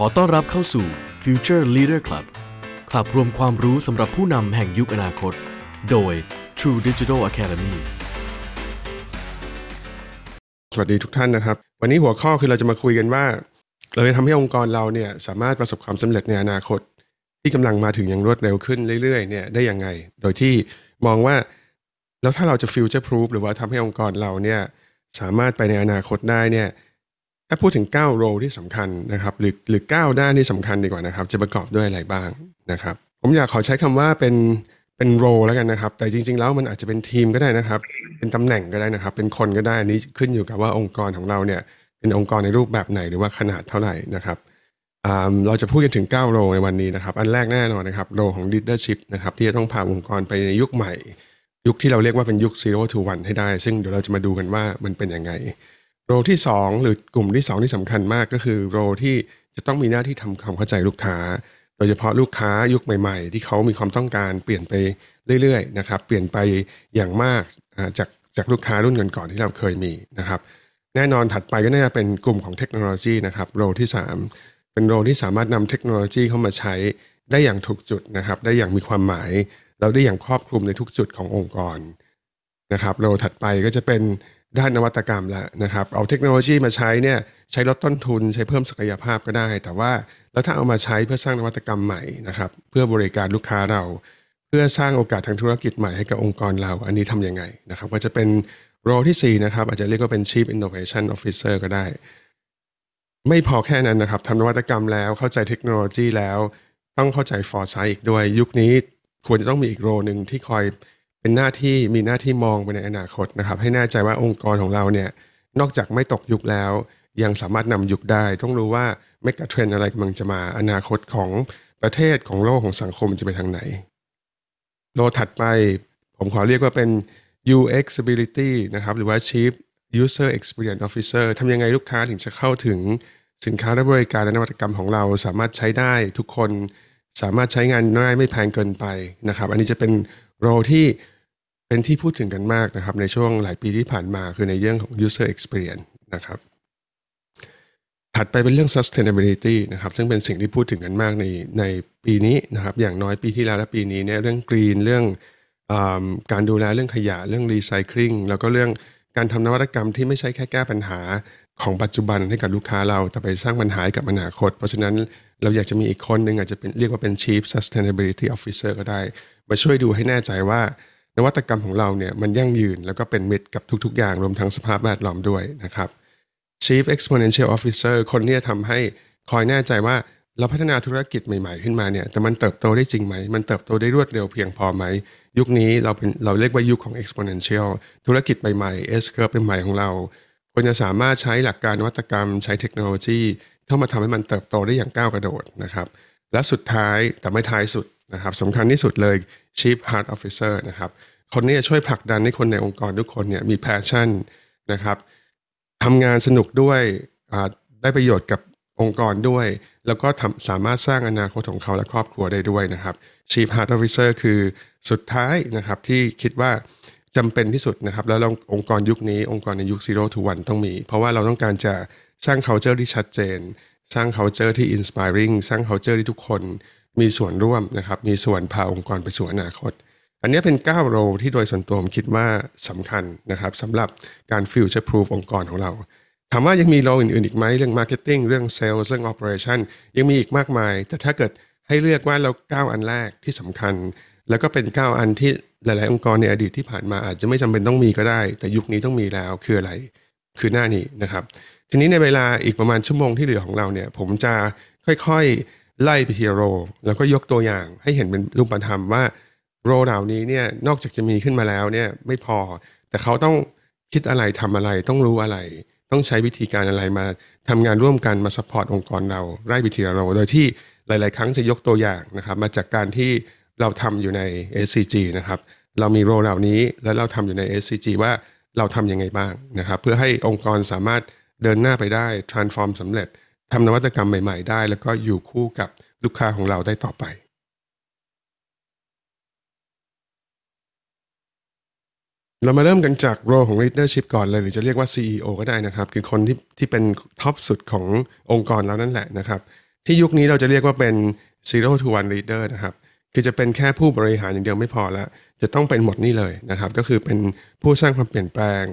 ขอต้อนรับเข้าสู่ Future Leader Club คลับรวมความรู้สำหรับผู้นำแห่งยุคอนาคต โดย True Digital Academy สวัสดีทุกท่านนะครับ วันนี้หัวข้อคือเราจะมาคุยกันว่า เราจะทำให้องค์กรเราเนี่ยสามารถประสบความสำเร็จในอนาคต ที่กำลังมาถึงอย่างรวดเร็วขึ้นเรื่อยๆเนี่ยได้ยังไง โดยที่มองว่าแล้วถ้าเราจะ future proof หรือว่าทำให้องค์กรเราเนี่ยสามารถไปในอนาคตได้เนี่ย ถ้าพูดถึง 9 โรที่สำคัญนะครับหรือหรือ 9 ด้านที่สำคัญดีกว่านะครับ จะประกอบด้วยอะไรบ้างนะครับ ผมอยากขอใช้คำว่าเป็นเป็นโรแล้วกันนะครับ แต่จริง ๆ แล้วมันอาจจะเป็นทีมก็ได้นะครับ เป็นตำแหน่งก็ได้นะครับ เป็นคนก็ได้อันนี้ขึ้นอยู่กับว่าองค์กรของเราเนี่ยเป็นองค์กรในรูปแบบไหนหรือว่าขนาดเท่าไหร่นะครับอ่าเราจะพูดกันถึง 9 โรในวันนี้นะครับ อันแรกแน่นอนนะครับโรของ leadership นะครับที่จะต้องพาองค์กรไปในยุคใหม่ ยุคที่เราเรียกว่าเป็นยุค zero to one ให้ได้ ซึ่งเดี๋ยวเราจะมาดูกันว่ามันเป็นยังไง โรที่ 2 หรือกลุ่มที่ 2 ที่สำคัญมากก็คือโรที่จะต้องมีหน้าที่ทำความเข้าใจลูกค้า โดยเฉพาะลูกค้ายุคใหม่ ๆ ที่เขามีความต้องการเปลี่ยนไปเรื่อยๆนะครับเปลี่ยนไปอย่างมากจากจากลูกค้ารุ่นก่อนๆที่เราเคยมีนะครับแน่นอนถัดไปก็น่าจะเป็นกลุ่มของเทคโนโลยีนะครับโรที่ 3 เป็นโรที่สามารถนำเทคโนโลยีเข้ามาใช้ได้อย่างถูกจุดนะครับได้อย่างมีความหมาย เราได้อย่างครอบคลุมในทุกจุดขององค์กรนะครับโรถัดไปก็จะเป็น ด้านนวัตกรรมแล้วนะครับ เอาเทคโนโลยีมาใช้เนี่ยใช้ลดต้นทุนใช้เพิ่มศักยภาพก็ได้ แต่ว่าแล้วถ้าเอามาใช้เพื่อสร้างนวัตกรรมใหม่นะครับ เพื่อบริการลูกค้าเรา เพื่อสร้างโอกาสทางธุรกิจใหม่ให้กับองค์กรเรา อันนี้ทำยังไงนะครับก็จะเป็นโรที่4นะครับอาจจะเรียกว่าเป็น Chief Innovation Officer ก็ได้ ไม่พอแค่นั้นนะครับทำนวัตกรรมแล้วเข้าใจเทคโนโลยีแล้ว ต้องเข้าใจ foresight อีกด้วย ยุคนี้ควรจะต้องมีอีกโรหนึ่งที่คอย เป็นหน้าที่มีหน้าที่มองไปในอนาคตนะครับ ให้แน่ใจว่าองค์กรของเราเนี่ยนอกจากไม่ตกยุคแล้ว ยังสามารถนำยุคได้ ต้องรู้ว่าเมกะเทรนอะไรกำลังจะมาอนาคตของประเทศของโลกของสังคมจะไปทางไหนโลถัดไปผมขอเรียกว่าเป็น UX ability นะครับหรือว่า Chief User Experience Officer ทำยังไงลูกค้าถึงจะเข้าถึงสินค้าและบริการและนวัตกรรมของเราสามารถใช้ได้ทุกคนสามารถใช้งานง่ายไม่แพงเกินไปนะครับ อันนี้จะเป็นโรที่ เป็นที่พูดถึงกันมากนะครับ ในช่วงหลายปีที่ผ่านมาคือในเรื่องของ user experience นะครับถัดไปเป็นเรื่อง sustainability นะครับ ซึ่งเป็นสิ่งที่พูดถึงกันมากในในปีนี้นะครับ อย่างน้อยปีที่แล้วและปีนี้เนี่ยเรื่อง green เรื่องอการดูแลเรื่องขยะเรื่อง recycling แล้วก็เรื่องการทำนวัตกรรมที่ไม่ใช่แค่แก้ปัญหาของปัจจุบันให้กับลูกค้าเราแต่ไปสร้างปัญหาให้กับอนาคต เพราะฉะนั้นเราอยากจะมีอีกคนหนึ่งอาจจะเป็นเรียกว่าเป็น chief sustainability officer ก็ได้ มาช่วยดูให้แน่ใจว่า นวัตกรรมของเราเนี่ยมันยั่งยืนแล้วก็เป็นมิตรกับทุกๆ อย่างรวมทั้งสภาพแวดล้อมด้วยนะครับ Chief Exponential Officer คนที่จะทำให้คอยแน่ใจว่าเราพัฒนาธุรกิจใหม่ๆขึ้นมาเนี่ยแต่มันเติบโตได้จริงไหม มันเติบโตได้รวดเร็วเพียงพอไหม ยุคนี้เราเป็นเราเรียกว่ายุคของ exponential ธุรกิจใหม่ๆ S curve เป็นใหม่ของเราควรจะสามารถใช้หลักการนวัตกรรม ใช้เทคโนโลยี เข้ามาทำให้มันเติบโตได้อย่างก้าวกระโดดนะครับ และสุดท้ายแต่ไม่ท้ายสุดนะครับสำคัญที่สุดเลย Chief Heart Officer นะครับคนนี้จะช่วยผลักดันให้คนในองค์กรทุกคนเนี่ยมี passion นะครับทำงานสนุกด้วยได้ประโยชน์กับองค์กรด้วย แล้วก็ทำสามารถสร้างอนาคตของเขาและครอบครัวได้ด้วยนะครับ Chief Heart Officer คือสุดท้ายนะครับที่คิดว่าจำเป็นที่สุดนะครับ แล้วองค์กรยุคนี้องค์กรในยุค zero to one ต้องมี เพราะว่าเราต้องการจะสร้าง culture ที่ชัดเจน สร้าง culture ที่ inspiring สร้าง culture ที่ทุกคนมีส่วนร่วมนะครับมีส่วนพาองค์กรไปสู่อนาคต อันนี้เป็น9โรที่โดยส่วนตัวผมคิดว่าสำคัญนะครับสำหรับการ future proof องค์กรของเราถามว่ายังมีโรอื่นๆอีกไหมเรื่อง marketing เรื่อง sales เรื่อง operation ยังมีอีกมากมาย แต่ถ้าเกิดให้เลือกว่าเรา 9 อันแรกที่สำคัญ แล้วก็เป็น 9 อันที่หลายๆ องค์กรในอดีตที่ผ่านมาอาจจะไม่จำเป็นต้องมีก็ได้ แต่ยุคนี้ต้องมีแล้วคืออะไร คือหน้านี้นะครับ ทีนี้ในเวลาอีกประมาณชั่วโมงที่เหลือของเราเนี่ย ผมจะค่อยๆไล่ไปทีโร แล้วก็ยกตัวอย่างให้เห็นเป็นรูปธรรมว่าโรเหล่านี้เนี่ยนอกจากจะมีขึ้นมาแล้วเนี่ยไม่พอ แต่เขาต้องคิดอะไรทำอะไร ต้องรู้อะไร ต้องใช้วิธีการอะไรมาทำงานร่วมกันมาสปอร์ตองค์กรเราไล่ไปทีโร โดยที่หลาย ๆ ครั้งจะยกตัวอย่างนะครับมาจากการที่เราทำอยู่ใน SCG นะครับเรามีโรเหล่านี้แล้วเราทำอยู่ใน SCG ว่าเราทำยังไงบ้างนะครับ เพื่อให้องค์กรสามารถ เดินหน้าไปได้ transform สำเร็จทำนวัตกรรมใหม่ ๆ ได้ แล้วก็อยู่คู่กับลูกค้าของเราได้ต่อไปเรามาเริ่มกันจากโรของ leadership ก่อนเลย หรือจะเรียกว่า CEO ก็ได้นะครับ คือคนที่ที่เป็นท็อปสุดขององค์กรเรานั่นแหละนะครับ ที่ยุคนี้เราจะเรียกว่าเป็น zero to one leader นะครับ คือจะเป็นแค่ผู้บริหารอย่างเดียวไม่พอละจะต้องเป็นหมดนี่เลยนะครับ ก็คือเป็นผู้สร้างความเปลี่ยนแปลง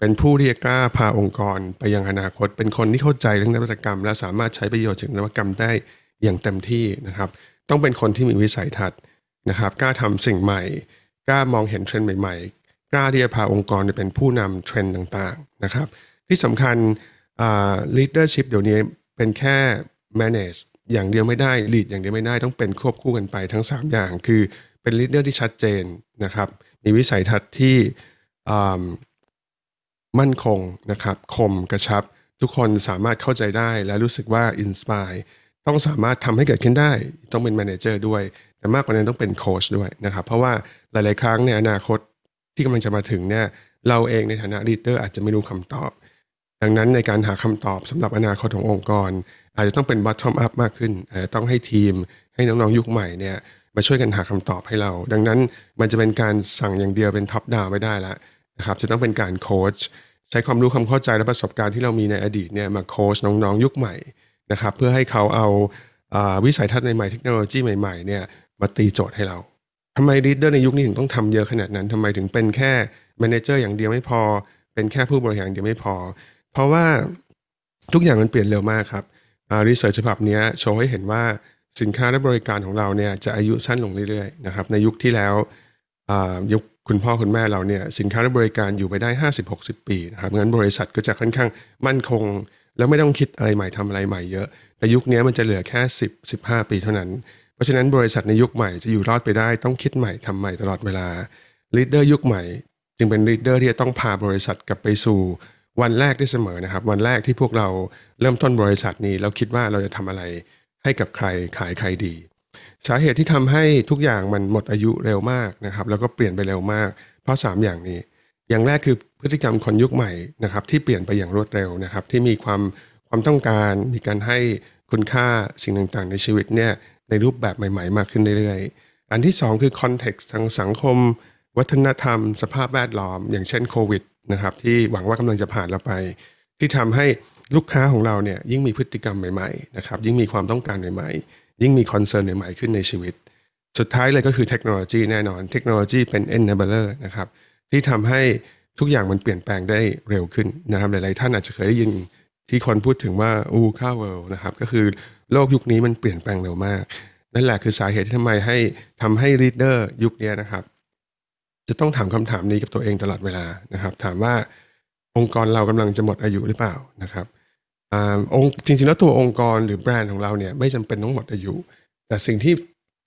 เป็นผู้ที่กล้าพาองค์กรไปยังอนาคต เป็นคนที่เข้าใจเรื่องนวัตกรรม และสามารถใช้ประโยชน์จากนวัตกรรมได้อย่างเต็มที่นะครับ ต้องเป็นคนที่มีวิสัยทัศน์นะครับกล้าทำสิ่งใหม่ กล้ามองเห็นเทรนด์ใหม่ ๆ กล้าที่จะพาองค์กรไปเป็นผู้นำเทรนด์ต่างๆนะครับ ที่สำคัญ leadership เดี๋ยวนี้เป็นแค่ manage อย่างเดียวไม่ได้ lead อย่างเดียวไม่ได้ต้องเป็นควบคู่กันไปทั้ง 3 อย่าง คือเป็น leader ที่ชัดเจนนะครับ มีวิสัยทัศน์ที่ มั่นคงนะครับคมกระชับ ทุกคนสามารถเข้าใจได้และรู้สึกว่า inspire ต้องสามารถทำให้เกิดขึ้นได้ ต้องเป็น manager ด้วย แต่มากกว่านั้นต้องเป็นโค้ชด้วยนะครับ เพราะว่าหลาย ๆ ครั้งในอนาคตที่กำลังจะมาถึงเนี่ยเราเองในฐานะ leader อาจจะไม่รู้คำตอบ ดังนั้นในการหาคำตอบสำหรับอนาคตขององค์กร อาจจะต้องเป็น bottom up มากขึ้น ต้องให้ทีม ให้น้อง ๆ ยุคใหม่เนี่ยมาช่วยกันหาคำตอบให้เรา ดังนั้นมันจะเป็นการสั่งอย่างเดียวเป็นท็อปดาวไม่ได้ละ นะครับจะต้องเป็นการโค้ชใช้ความรู้ความเข้าใจและประสบการณ์ที่เรามีในอดีตเนี่ยมาโค้ชน้องๆ ยุคใหม่นะครับเพื่อให้เขาเอาวิสัยทัศน์ใหม่ๆเทคโนโลยีใหม่ๆเนี่ยมาตีโจทย์ให้เราทำไม leader ในยุคนี้ถึงต้องทำเยอะขนาดนั้นทำไมถึงเป็นแค่ manager อย่างเดียวไม่พอ เป็นแค่ผู้บริหารอย่างเดียวไม่พอ เพราะว่าทุกอย่างมันเปลี่ยนเร็วมากครับ research ฉบับนี้โชว์ให้เห็นว่าสินค้าและบริการของเราเนี่ยจะอายุสั้นลงเรื่อยๆนะครับในยุคที่แล้วยุค คุณพ่อคุณแม่เราเนี่ยสินค้าและบริการอยู่ไปได้ 50-60 ปีนะครับงั้นบริษัทก็จะค่อนข้างมั่นคง แล้วไม่ต้องคิดอะไรใหม่ทำอะไรใหม่เยอะ แต่ยุคนี้มันจะเหลือแค่ 10-15 ปีเท่านั้น เพราะฉะนั้นบริษัทในยุคใหม่จะอยู่รอดไปได้ต้องคิดใหม่ทำใหม่ตลอดเวลา leader ยุคใหม่ จึงเป็น leader ที่จะต้องพาบริษัทกลับไปสู่วันแรกได้เสมอนะครับ วันแรกที่พวกเราเริ่มต้นบริษัทนี้แล้วคิดว่าเราจะทำอะไรให้กับใครขายใครดี สาเหตุที่ทำให้ทุกอย่างมันหมดอายุเร็วมากนะครับ แล้วก็เปลี่ยนไปเร็วมาก เพราะ 3 อย่างนี้ อย่างแรกคือพฤติกรรมคนยุคใหม่นะครับ ที่เปลี่ยนไปอย่างรวดเร็วนะครับ ที่มีความความต้องการมีการให้คุณค่าสิ่งต่างๆ ในชีวิตเนี่ยในรูปแบบใหม่ ๆ มากขึ้นเรื่อยๆ อันที่ 2 คือ context ทางสังคม วัฒนธรรม สภาพแวดล้อม อย่างเช่นโควิดนะครับที่หวังว่ากำลังจะผ่านเราไป ที่ทำให้ลูกค้าของเราเนี่ยยิ่งมีพฤติกรรมใหม่ๆนะครับยิ่งมีความต้องการใหม่ๆ ยิ่งมี concern ใหม่ๆขึ้นในชีวิต สุดท้ายเลยก็คือเทคโนโลยีแน่นอน เทคโนโลยีเป็น enabler นะครับที่ทำให้ทุกอย่างมันเปลี่ยนแปลงได้เร็วขึ้นนะครับหลาย ๆ ท่านอาจจะเคยได้ยินที่คนพูดถึงว่า VUCA world นะครับก็คือโลกยุคนี้มันเปลี่ยนแปลงเร็วมาก นั่นแหละคือสาเหตุที่ทำไมให้ทำให้ leader ยุคนี้นะครับ จะต้องถามคำถามนี้กับตัวเองตลอดเวลานะครับ ถามว่าองค์กรเรากำลังจะหมดอายุหรือเปล่านะครับ องค์จริงๆแล้วตัวองค์กรหรือแบรนด์ของเราเนี่ยไม่จำเป็นต้องหมดอายุ แต่สิ่งที่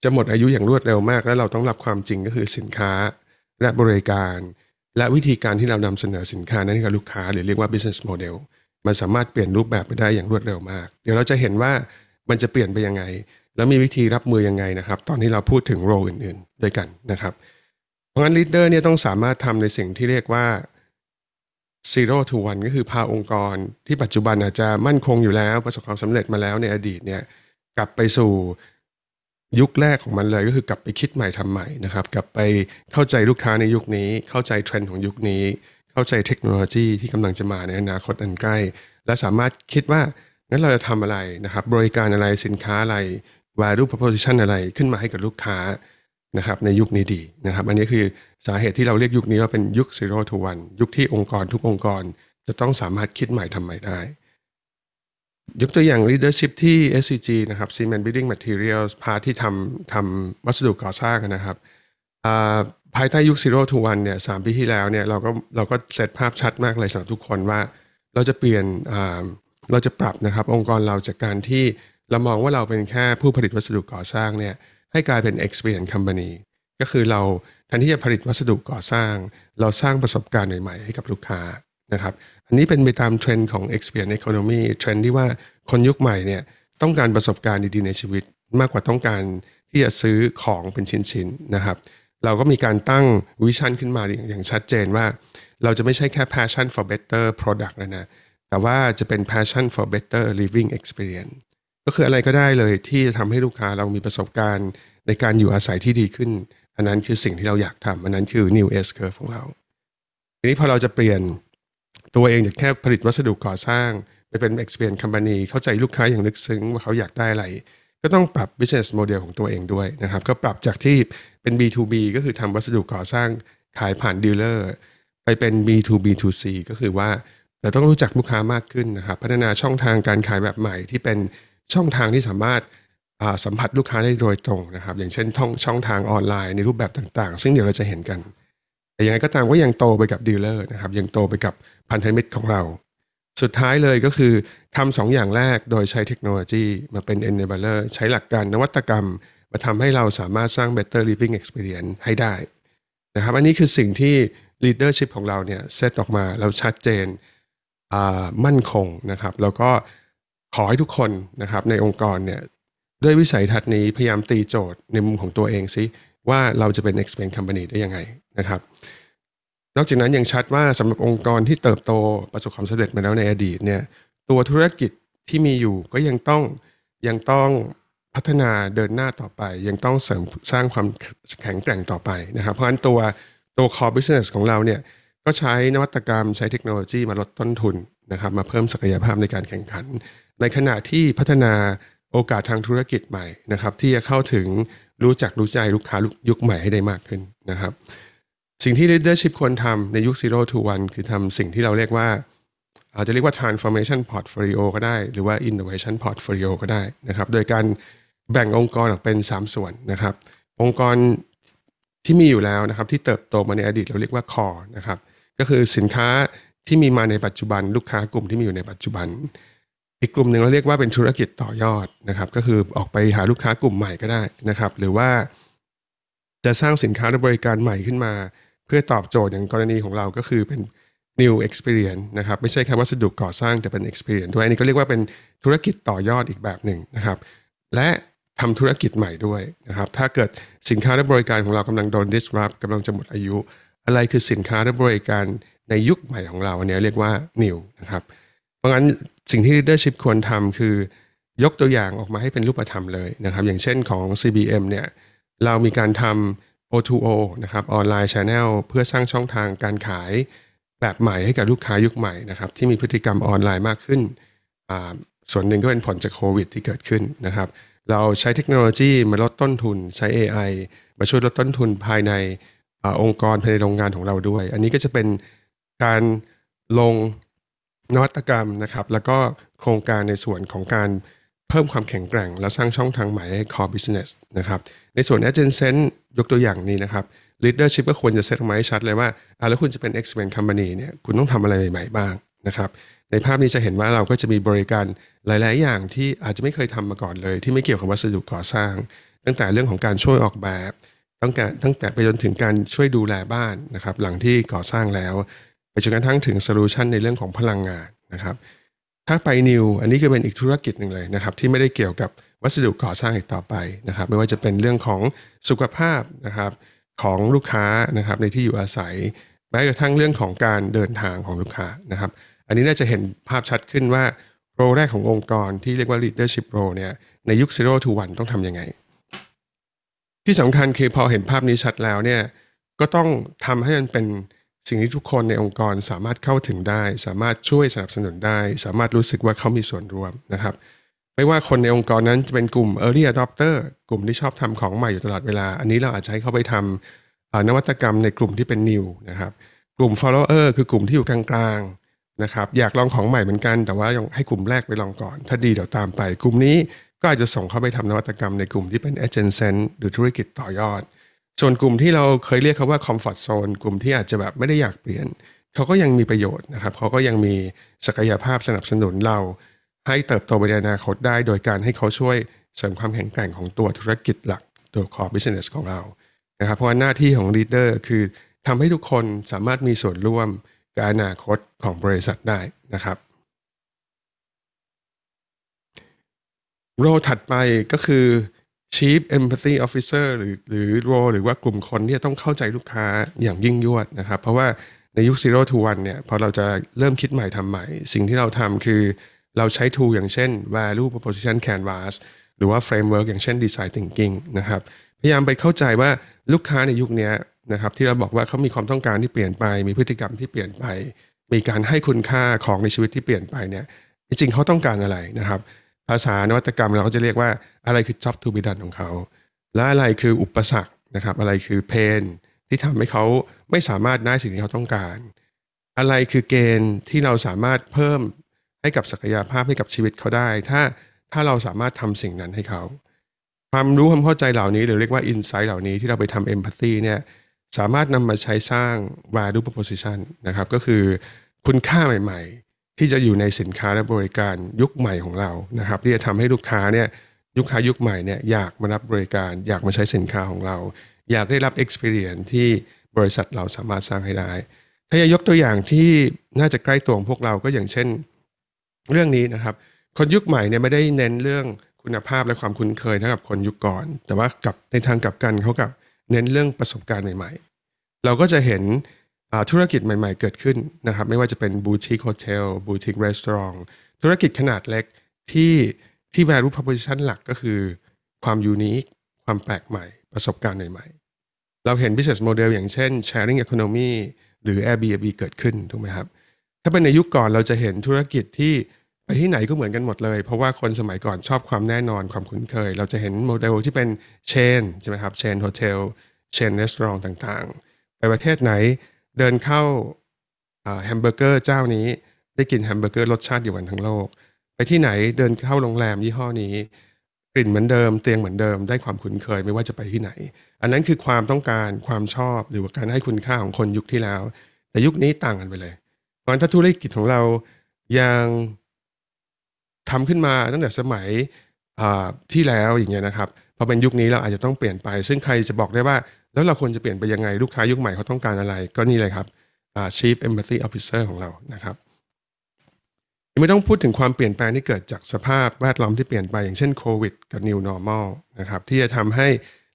จะหมดอายุอย่างรวดเร็วมาก และเราต้องรับความจริงก็คือสินค้าและบริการ และวิธีการที่เรานำเสนอสินค้านั้นให้กับลูกค้า หรือเรียกว่า business model มันสามารถเปลี่ยนรูปแบบไปได้อย่างรวดเร็วมาก เดี๋ยวเราจะเห็นว่ามันจะเปลี่ยนไปยังไง แล้วมีวิธีรับมือยังไงนะครับ ตอนที่เราพูดถึง role อื่นๆ ด้วยกันนะครับ เพราะงั้น leader เนี่ยต้องสามารถทำในสิ่งที่เรียกว่า zero to one ก็คือพาองค์กรที่ปัจจุบันอาจจะมั่นคงอยู่แล้ว ประสบความสำเร็จมาแล้วในอดีตเนี่ยกลับไปสู่ยุคแรกของมันเลยก็คือกลับไปคิดใหม่ทำใหม่นะครับกลับไปเข้าใจลูกค้าในยุคนี้ เข้าใจเทรนด์ของยุคนี้ เข้าใจเทคโนโลยีที่กำลังจะมาในอนาคตอันใกล้ และสามารถคิดว่างั้นเราจะทำอะไรนะครับ บริการอะไรสินค้าอะไร value proposition อะไรขึ้นมาให้กับลูกค้า นะครับในยุคนี้ดีนะครับอันนี้คือสาเหตุที่เราเรียกยุคนี้ว่าเป็นยุค zero to one ยุคที่องค์กรทุกองค์กร จะต้องสามารถคิดใหม่ทำใหม่ได้ ยกตัวอย่าง leadership ที่ SCG นะครับ Cement Building Materials พาที่ทำทำวัสดุก่อสร้างนะครับภายใต้ยุค zero to one เนี่ยสามปีที่แล้วเนี่ยเราก็เราก็เซตภาพชัดมากเลยสำหรับทุกคนว่า เราจะเปลี่ยนเราจะปรับนะครับองค์กรเราจากการที่เรามองว่าเราเป็นแค่ผู้ผลิตวัสดุก่อสร้างเนี่ย ให้กลายเป็น experience company ก็คือเราแทนที่จะผลิตวัสดุก่อสร้าง เราสร้างประสบการณ์ใหม่ๆให้กับลูกค้านะครับอันนี้เป็นไปตามเทรนด์ของ experience economy เทรนด์ที่ว่าคนยุคใหม่เนี่ยต้องการประสบการณ์ดีๆในชีวิต มากกว่าต้องการที่จะซื้อของเป็นชิ้นๆนะครับ เราก็มีการตั้ง vision ขึ้นมาอย่างชัดเจนว่า เราจะไม่ใช่แค่ passion for better product แล้วนะแต่ว่าจะเป็น passion for better living experience ก็คืออะไรก็ได้เลยที่จะทำให้ลูกค้าเรามีประสบการณ์ในการอยู่อาศัยที่ดีขึ้น อันนั้นคือสิ่งที่เราอยากทำอันนั้นคือ new S curve ของเรา ทีนี้พอเราจะเปลี่ยนตัวเองจากแค่ผลิตวัสดุก่อสร้างไปไปเป็น experience company เข้าใจลูกค้าอย่างลึกซึ้งว่าเขาอยากได้อะไร ก็ต้องปรับ business model ของตัวเองด้วยนะครับ ก็ปรับจากที่เป็น B2B ก็คือทำวัสดุก่อสร้างขายผ่านดีลเลอร์ไปเป็น B2B2C ก็คือว่าเราต้องรู้จักลูกค้ามากขึ้นนะครับ พัฒนาช่องทางการขายแบบใหม่ที่เป็น ช่องทางที่สามารถสัมผัสลูกค้าได้โดยตรงนะครับ อย่างเช่นช่องช่องทางออนไลน์ในรูปแบบต่างๆ ซึ่งเดี๋ยวเราจะเห็นกัน แต่ยังไงก็ตามก็ยังโตไปกับดีลเลอร์นะครับ ยังโตไปกับพันธมิตรของเรา สุดท้ายเลยก็คือทำสองอย่างแรกโดยใช้เทคโนโลยีมาเป็น enabler ใช้หลักการนวัตกรรม มาทำให้เราสามารถสร้าง better living experience ให้ได้นะครับอันนี้คือสิ่งที่ leadership ของเราเนี่ยเซตออกมาเราชัดเจนมั่นคงนะครับ แล้วก็ ขอให้ทุกคนนะครับในองค์กรเนี่ยด้วยวิสัยทัศน์นี้พยายามตีโจทย์ในมุมของตัวเองซิว่าเราจะเป็น expand company ได้ยังไงนะครับ นอกจากนั้นยังชัดว่าสำหรับองค์กรที่เติบโตประสบความสำเร็จมาแล้วในอดีตเนี่ยตัวธุรกิจที่มีอยู่ก็ยังต้องยังต้องพัฒนาเดินหน้าต่อไป ยังต้องเสริมสร้างความแข็งแกร่งต่อไปนะครับ เพราะฉะนั้นตัวตัว core business ของเราเนี่ยก็ใช้นวัตกรรมใช้เทคโนโลยีมาลดต้นทุนนะครับมาเพิ่มศักยภาพในการแข่งขัน ในขณะที่พัฒนาโอกาสทางธุรกิจใหม่นะครับ ที่จะเข้าถึงรู้จักรู้ใจลูกค้ายุคใหม่ให้ได้มากขึ้นนะครับ สิ่งที่ leadership ควรทำในยุค zero to one คือทำสิ่งที่เราเรียกว่า อาจจะเรียกว่า transformation portfolio ก็ได้ หรือว่า innovation portfolio ก็ได้นะครับ โดยการแบ่งองค์กรออกเป็น 3 ส่วนนะครับ องค์กรที่มีอยู่แล้วนะครับ ที่เติบโตมาในอดีตเราเรียกว่า core นะครับ ก็คือสินค้าที่มีมาในปัจจุบัน ลูกค้ากลุ่มที่มีอยู่ในปัจจุบัน อีกกลุ่มหนึ่งเราเรียกว่าเป็นธุรกิจต่อยอดนะครับ ก็คือออกไปหาลูกค้ากลุ่มใหม่ก็ได้นะครับ หรือว่าจะสร้างสินค้าและบริการใหม่ขึ้นมา เพื่อตอบโจทย์อย่างกรณีของเราก็คือเป็น new experience นะครับ ไม่ใช่แค่วัสดุก่อสร้างแต่เป็น experience ด้วยอันนี้ก็เรียกว่าเป็นธุรกิจต่อยอดอีกแบบหนึ่งนะครับ และทำธุรกิจใหม่ด้วยนะครับ ถ้าเกิดสินค้าและบริการของเรากำลังโดน disrupt กำลังจะหมดอายุ อะไรคือสินค้าและบริการในยุคใหม่ของเราเนี่ยเรียกว่า new นะครับ เพราะงั้น สิ่งที่ leadership ควรทำคือยกตัวอย่างออกมาให้เป็นรูปธรรมเลยนะครับ อย่างเช่นของ CBM เนี่ยเรามีการทำ O2O นะครับออนไลน์ Channel เพื่อสร้างช่องทางการขายแบบใหม่ให้กับลูกค้ายุคใหม่นะครับที่มีพฤติกรรมออนไลน์มากขึ้น ส่วนหนึ่งก็เป็นผลจากโควิดที่เกิดขึ้นนะครับ เราใช้เทคโนโลยีมาลดต้นทุนใช้ AI มาช่วยลดต้นทุนภายในอองค์กรภายในโรงงานของเราด้วย อันนี้ก็จะเป็นการลง นวัตกรรมนะครับแล้วก็โครงการในส่วนของการเพิ่มความแข็งแกร่ง และสร้างช่องทางใหม่ให้ core business นะครับในส่วน adjacent ยกตัวอย่างนี้นะครับ leadership ก็ควรจะเซตออกมาให้ชัดเลยว่าแล้วคุณจะเป็น expand company เนี่ยคุณต้องทำอะไรใหม่ๆบ้างนะครับในภาพนี้จะเห็นว่าเราก็จะมีบริการหลาย ๆ อย่างที่อาจจะไม่เคยทำมาก่อนเลย ที่ไม่เกี่ยวกับวัสดุก่อสร้าง ตั้งแต่เรื่องของการช่วยออกแบบตั้งแต่ตั้งแต่ไปจนถึงการช่วยดูแลบ้านนะครับหลังที่ก่อสร้างแล้ว ไปจนกระทั่งถึงโซลูชันในเรื่องของพลังงานนะครับถ้าไปนิวอันนี้ก็เป็นอีกธุรกิจหนึ่งเลยนะครับที่ไม่ได้เกี่ยวกับวัสดุก่อสร้างอีกต่อไปนะครับ ไม่ว่าจะเป็นเรื่องของสุขภาพนะครับของลูกค้านะครับในที่อยู่อาศัยแม้กระทั่งเรื่องของการเดินทางของลูกค้านะครับ อันนี้น่าจะเห็นภาพชัดขึ้นว่าโรแรกขององค์กรที่เรียกว่า leadership role เนี่ยในยุค zero to one ต้องทำยังไง ที่สำคัญคือพอเห็นภาพนี้ชัดแล้วเนี่ยก็ต้องทำให้มันเป็น สิ่งที่ทุกคนในองค์กรสามารถเข้าถึงได้ สามารถช่วยสนับสนุนได้ สามารถรู้สึกว่าเขามีส่วนร่วมนะครับ ไม่ว่าคนในองค์กรนั้นจะเป็นกลุ่ม early adopter กลุ่มที่ชอบทำของใหม่อยู่ตลอดเวลา อันนี้เราอาจจะให้เขาไปทำนวัตกรรมในกลุ่มที่เป็น new นะครับ กลุ่ม follower คือกลุ่มที่อยู่กลางๆนะครับ อยากลองของใหม่เหมือนกัน แต่ว่ายังให้กลุ่มแรกไปลองก่อน ถ้าดีเดี๋ยวตามไป กลุ่มนี้ก็อาจจะส่งเขาไปทำนวัตกรรมในกลุ่มที่เป็น adjacent หรือธุรกิจต่อยอด ส่วนกลุ่มที่เราเคยเรียกเขาว่า comfort zone กลุ่มที่อาจจะแบบไม่ได้อยากเปลี่ยน เขาก็ยังมีประโยชน์นะครับเขาก็ยังมีศักยภาพสนับสนุนเรา ให้เติบโตไปในอนาคตได้ โดยการให้เขาช่วยเสริมความแข็งแกร่งของตัวธุรกิจหลักตัว core business ของเรานะครับเพราะว่าหน้าที่ของ leader คือทำให้ทุกคนสามารถมีส่วนร่วมกับอนาคตของบริษัทได้นะครับโรถัดไปก็คือ Chief Empathy Officer หรือหรือโรหรือว่ากลุ่มคนที่ต้องเข้าใจลูกค้าอย่างยิ่งยวดนะครับ เพราะว่าในยุค Zero to One เนี่ยพอเราจะเริ่มคิดใหม่ทำใหม่ สิ่งที่เราทำคือเราใช้ tool อย่างเช่น Value Proposition Canvas หรือว่า Framework อย่างเช่น Design Thinking นะครับ พยายามไปเข้าใจว่าลูกค้าในยุคนี้นะครับที่เราบอกว่าเขามีความต้องการที่เปลี่ยนไป มีพฤติกรรมที่เปลี่ยนไป มีการให้คุณค่าของในชีวิตที่เปลี่ยนไปเนี่ยจริงเขาต้องการอะไรนะครับ ภาษานวัตกรรมเราก็จะเรียกว่าอะไรคือ job to be done ของเขา และอะไรคืออุปสรรคนะครับอะไรคือเพนที่ทำให้เขาไม่สามารถได้สิ่งที่เขาต้องการ อะไรคือเกณฑ์ที่เราสามารถเพิ่มให้กับศักยภาพให้กับชีวิตเขาได้ ถ้าถ้าเราสามารถทำสิ่งนั้นให้เขา ความรู้ความเข้าใจเหล่านี้หรือเรียกว่า insight เหล่านี้ที่เราไปทำ empathy เนี่ยสามารถนำมาใช้สร้าง value proposition นะครับก็คือคุณค่าใหม่ๆ ที่จะอยู่ในสินค้าและบริการยุคใหม่ของเรานะครับ ที่จะทำให้ลูกค้าเนี่ยลูกค้ายุคใหม่เนี่ยอยากมารับบริการ อยากมาใช้สินค้าของเรา อยากได้รับ experience ที่บริษัทเราสามารถสร้างให้ได้ ถ้าจะยกตัวอย่างที่น่าจะใกล้ตัวของพวกเราก็อย่างเช่น เรื่องนี้นะครับ คนยุคใหม่เนี่ยไม่ได้เน้นเรื่องคุณภาพและความคุ้นเคยเท่ากับคนยุคก่อน แต่ว่ากับในทางกลับกันเขากลับเน้นเรื่องประสบการณ์ใหม่ ๆ เราก็จะเห็น ธุรกิจใหม่ๆเกิดขึ้นนะครับ ไม่ว่าจะเป็น boutique hotel boutique resort ธุรกิจขนาดเล็กที่ที่ value proposition หลักก็คือ ความ unique ความแปลกใหม่ ประสบการณ์ใหม่ๆ เราเห็น business model อย่างเช่น sharing economy หรือ Airbnb เกิดขึ้นถูกไหมครับ ถ้าเป็นในยุคก่อนเราจะเห็นธุรกิจที่ไปที่ไหนก็เหมือนกันหมดเลย เพราะว่าคนสมัยก่อนชอบความแน่นอนความคุ้นเคย เราจะเห็นโมเดลที่เป็น chain ใช่ไหมครับ chain hotel chain resort ต่างๆ ไปประเทศไหน เดินเข้าแฮมเบอร์เกอร์เจ้านี้ได้กินแฮมเบอร์เกอร์รสชาติเดียวกันทั้งโลก ไปที่ไหนเดินเข้าโรงแรมยี่ห้อนี้ กลิ่นเหมือนเดิม เตียงเหมือนเดิม ได้ความคุ้นเคยไม่ว่าจะไปที่ไหน อันนั้นคือความต้องการความชอบหรือว่าการให้คุณค่าของคนยุคที่แล้ว แต่ยุคนี้ต่างกันไปเลย เพราะฉะนั้นถ้าธุรกิจของเรายังทำขึ้นมาตั้งแต่สมัยที่แล้วอย่างเงี้ยนะครับพอเป็นยุคนี้เราอาจจะต้องเปลี่ยนไป ซึ่งใครจะบอกได้ว่า แล้วเราควรจะเปลี่ยนไปยังไงลูกค้ายุคใหม่เขาต้องการอะไร ก็นี่เลยครับ Chief Empathy Officer ของเรานะครับยังไม่ต้องพูดถึงความเปลี่ยนแปลงที่เกิดจากสภาพแวดล้อมที่เปลี่ยนไปอย่างเช่นโควิดกับ New Normal นะครับที่จะทำให้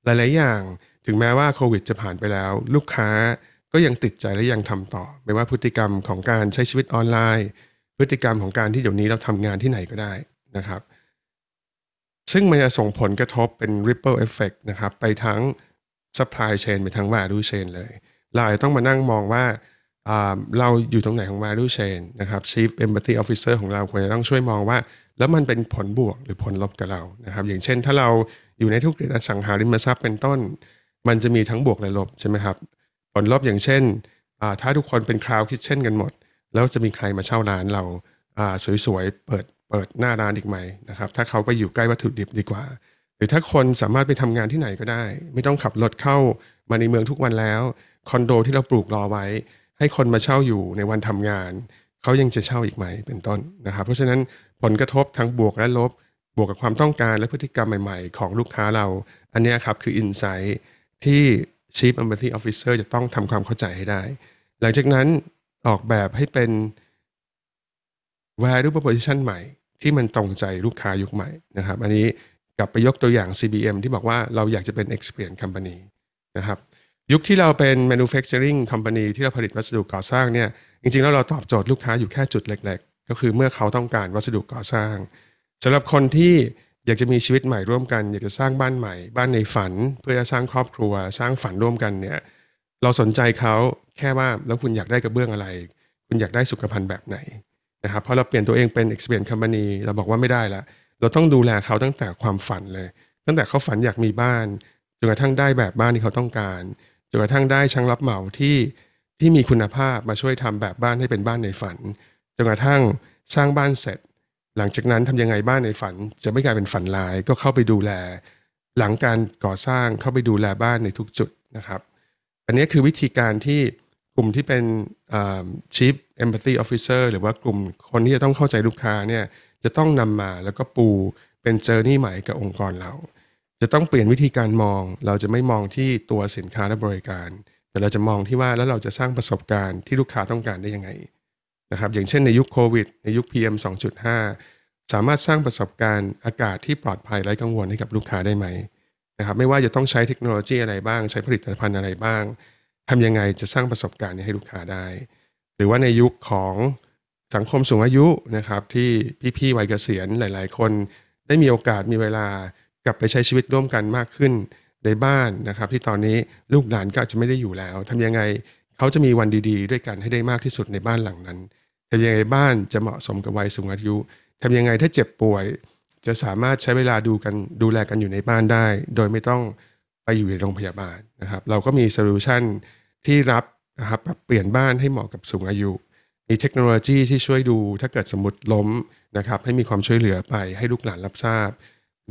หลาย ๆ อย่างถึงแม้ว่าโควิดจะผ่านไปแล้ว ลูกค้าก็ยังติดใจและยังทำต่อ ไม่ว่าพฤติกรรมของการใช้ชีวิตออนไลน์ พฤติกรรมของการที่เดี๋ยวนี้เราทำงานที่ไหนก็ได้นะครับ ซึ่งมันจะส่งผลกระทบเป็น ripple effect นะครับไปทั้ง supply chain ไปทั้ง value chain เลย เราจะต้องมานั่งมองว่าเราอยู่ตรงไหนของ value chain นะครับ chief empathy officer ของเราควรจะต้องช่วยมองว่า แล้วมันเป็นผลบวกหรือผลลบกับเรานะครับ อย่างเช่นถ้าเราอยู่ในธุรกิจอสังหาริมทรัพย์เป็นต้น มันจะมีทั้งบวกและลบใช่ไหมครับ ผลลบอย่างเช่น ถ้าทุกคนเป็น cloud kitchen กันหมด แล้วจะมีใครมาเช่าร้านเราสวยๆเปิดเปิดหน้าร้านอีกไหมนะครับ ถ้าเขาไปอยู่ใกล้วัตถุดิบดีกว่า หรือถ้าคนสามารถไปทำงานที่ไหนก็ได้ ไม่ต้องขับรถเข้ามาในเมืองทุกวันแล้วคอนโดที่เราปลูกรอไว้ ให้คนมาเช่าอยู่ในวันทำงาน เขายังจะเช่าอีกไหมเป็นต้นนะครับ เพราะฉะนั้นผลกระทบทั้งบวกและลบ บวกกับความต้องการและพฤติกรรมใหม่ๆ ของลูกค้าเรา อันนี้ครับคือ Insight ที่ Chief Empathy Officer จะต้องทำความเข้าใจให้ได้ หลังจากนั้นออกแบบให้เป็น value proposition ใหม่ ที่มันตรงใจลูกค้ายุคใหม่นะครับ อันนี้ กลับไปยกตัวอย่าง CBM ที่บอกว่าเราอยากจะเป็น experience company นะครับยุคที่เราเป็น manufacturing company ที่เราผลิตวัสดุก่อสร้างเนี่ยจริงๆแล้วเราตอบโจทย์ลูกค้าอยู่แค่จุดเล็ก ๆ ก็คือเมื่อเขาต้องการวัสดุก่อสร้างสำหรับคนที่อยากจะมีชีวิตใหม่ร่วมกัน อยากจะสร้างบ้านใหม่ บ้านในฝัน เพื่อจะสร้างครอบครัว สร้างฝันร่วมกันเนี่ยเราสนใจเขาแค่ว่าแล้วคุณอยากได้กระเบื้องอะไร คุณอยากได้สุขภัณฑ์แบบไหนนะครับพอเราเปลี่ยนตัวเองเป็น experience company เราบอกว่าไม่ได้ละ เราต้องดูแลเขาตั้งแต่ความฝันเลย ตั้งแต่เขาฝันอยากมีบ้านจนกระทั่งได้แบบบ้านที่เขาต้องการจนกระทั่งได้ช่างรับเหมาที่ที่มีคุณภาพมาช่วยทำแบบบ้านให้เป็นบ้านในฝันจนกระทั่งสร้างบ้านเสร็จ หลังจากนั้นทำยังไงบ้านในฝัน จะไม่กลายเป็นฝันร้ายก็เข้าไปดูแล หลังการก่อสร้างเข้าไปดูแลบ้านในทุกจุดนะครับ อันนี้คือวิธีการที่กลุ่มที่เป็น Chief Empathy Officer หรือว่ากลุ่มคนที่จะต้องเข้าใจลูกค้าเนี่ย จะต้องนำมาแล้วก็ปูเป็นเจอร์นี่ใหม่กับองค์กรเรา จะต้องเปลี่ยนวิธีการมอง เราจะไม่มองที่ตัวสินค้าและบริการ แต่เราจะมองที่ว่าแล้วเราจะสร้างประสบการณ์ที่ลูกค้าต้องการได้ยังไงนะครับอย่างเช่นในยุคโควิด ในยุค PM 2.5 สามารถสร้างประสบการณ์อากาศที่ปลอดภัยไร้กังวลให้กับลูกค้าได้ไหมนะครับไม่ว่าจะต้องใช้เทคโนโลยีอะไรบ้าง ใช้ผลิตภัณฑ์อะไรบ้างทำยังไงจะสร้างประสบการณ์นี้ให้ลูกค้าได้ หรือว่าในยุคของ สังคมสูงอายุนะครับที่พี่ๆวัยเกษียณหลาย ๆ คน ได้มีโอกาสมีเวลากลับไปใช้ชีวิตร่วมกันมากขึ้นในบ้านนะครับ ที่ตอนนี้ลูกหลานก็อาจจะไม่ได้อยู่แล้วทำยังไงเขาจะมีวันดีๆ ด้วยกันให้ได้มากที่สุดในบ้านหลังนั้นทำยังไงบ้านจะเหมาะสมกับวัยสูงอายุทำยังไงถ้าเจ็บป่วย จะสามารถใช้เวลาดูกันดูแลกันอยู่ในบ้านได้ โดยไม่ต้องไปอยู่ในโรงพยาบาลนะครับ เราก็มี solution ที่รับนะครับปรับเปลี่ยนบ้านให้เหมาะกับสูงอายุ มีเทคโนโลยีที่ช่วยดูถ้าเกิดสมมติล้มนะครับให้มีความช่วยเหลือไปให้ลูกหลานรับทราบ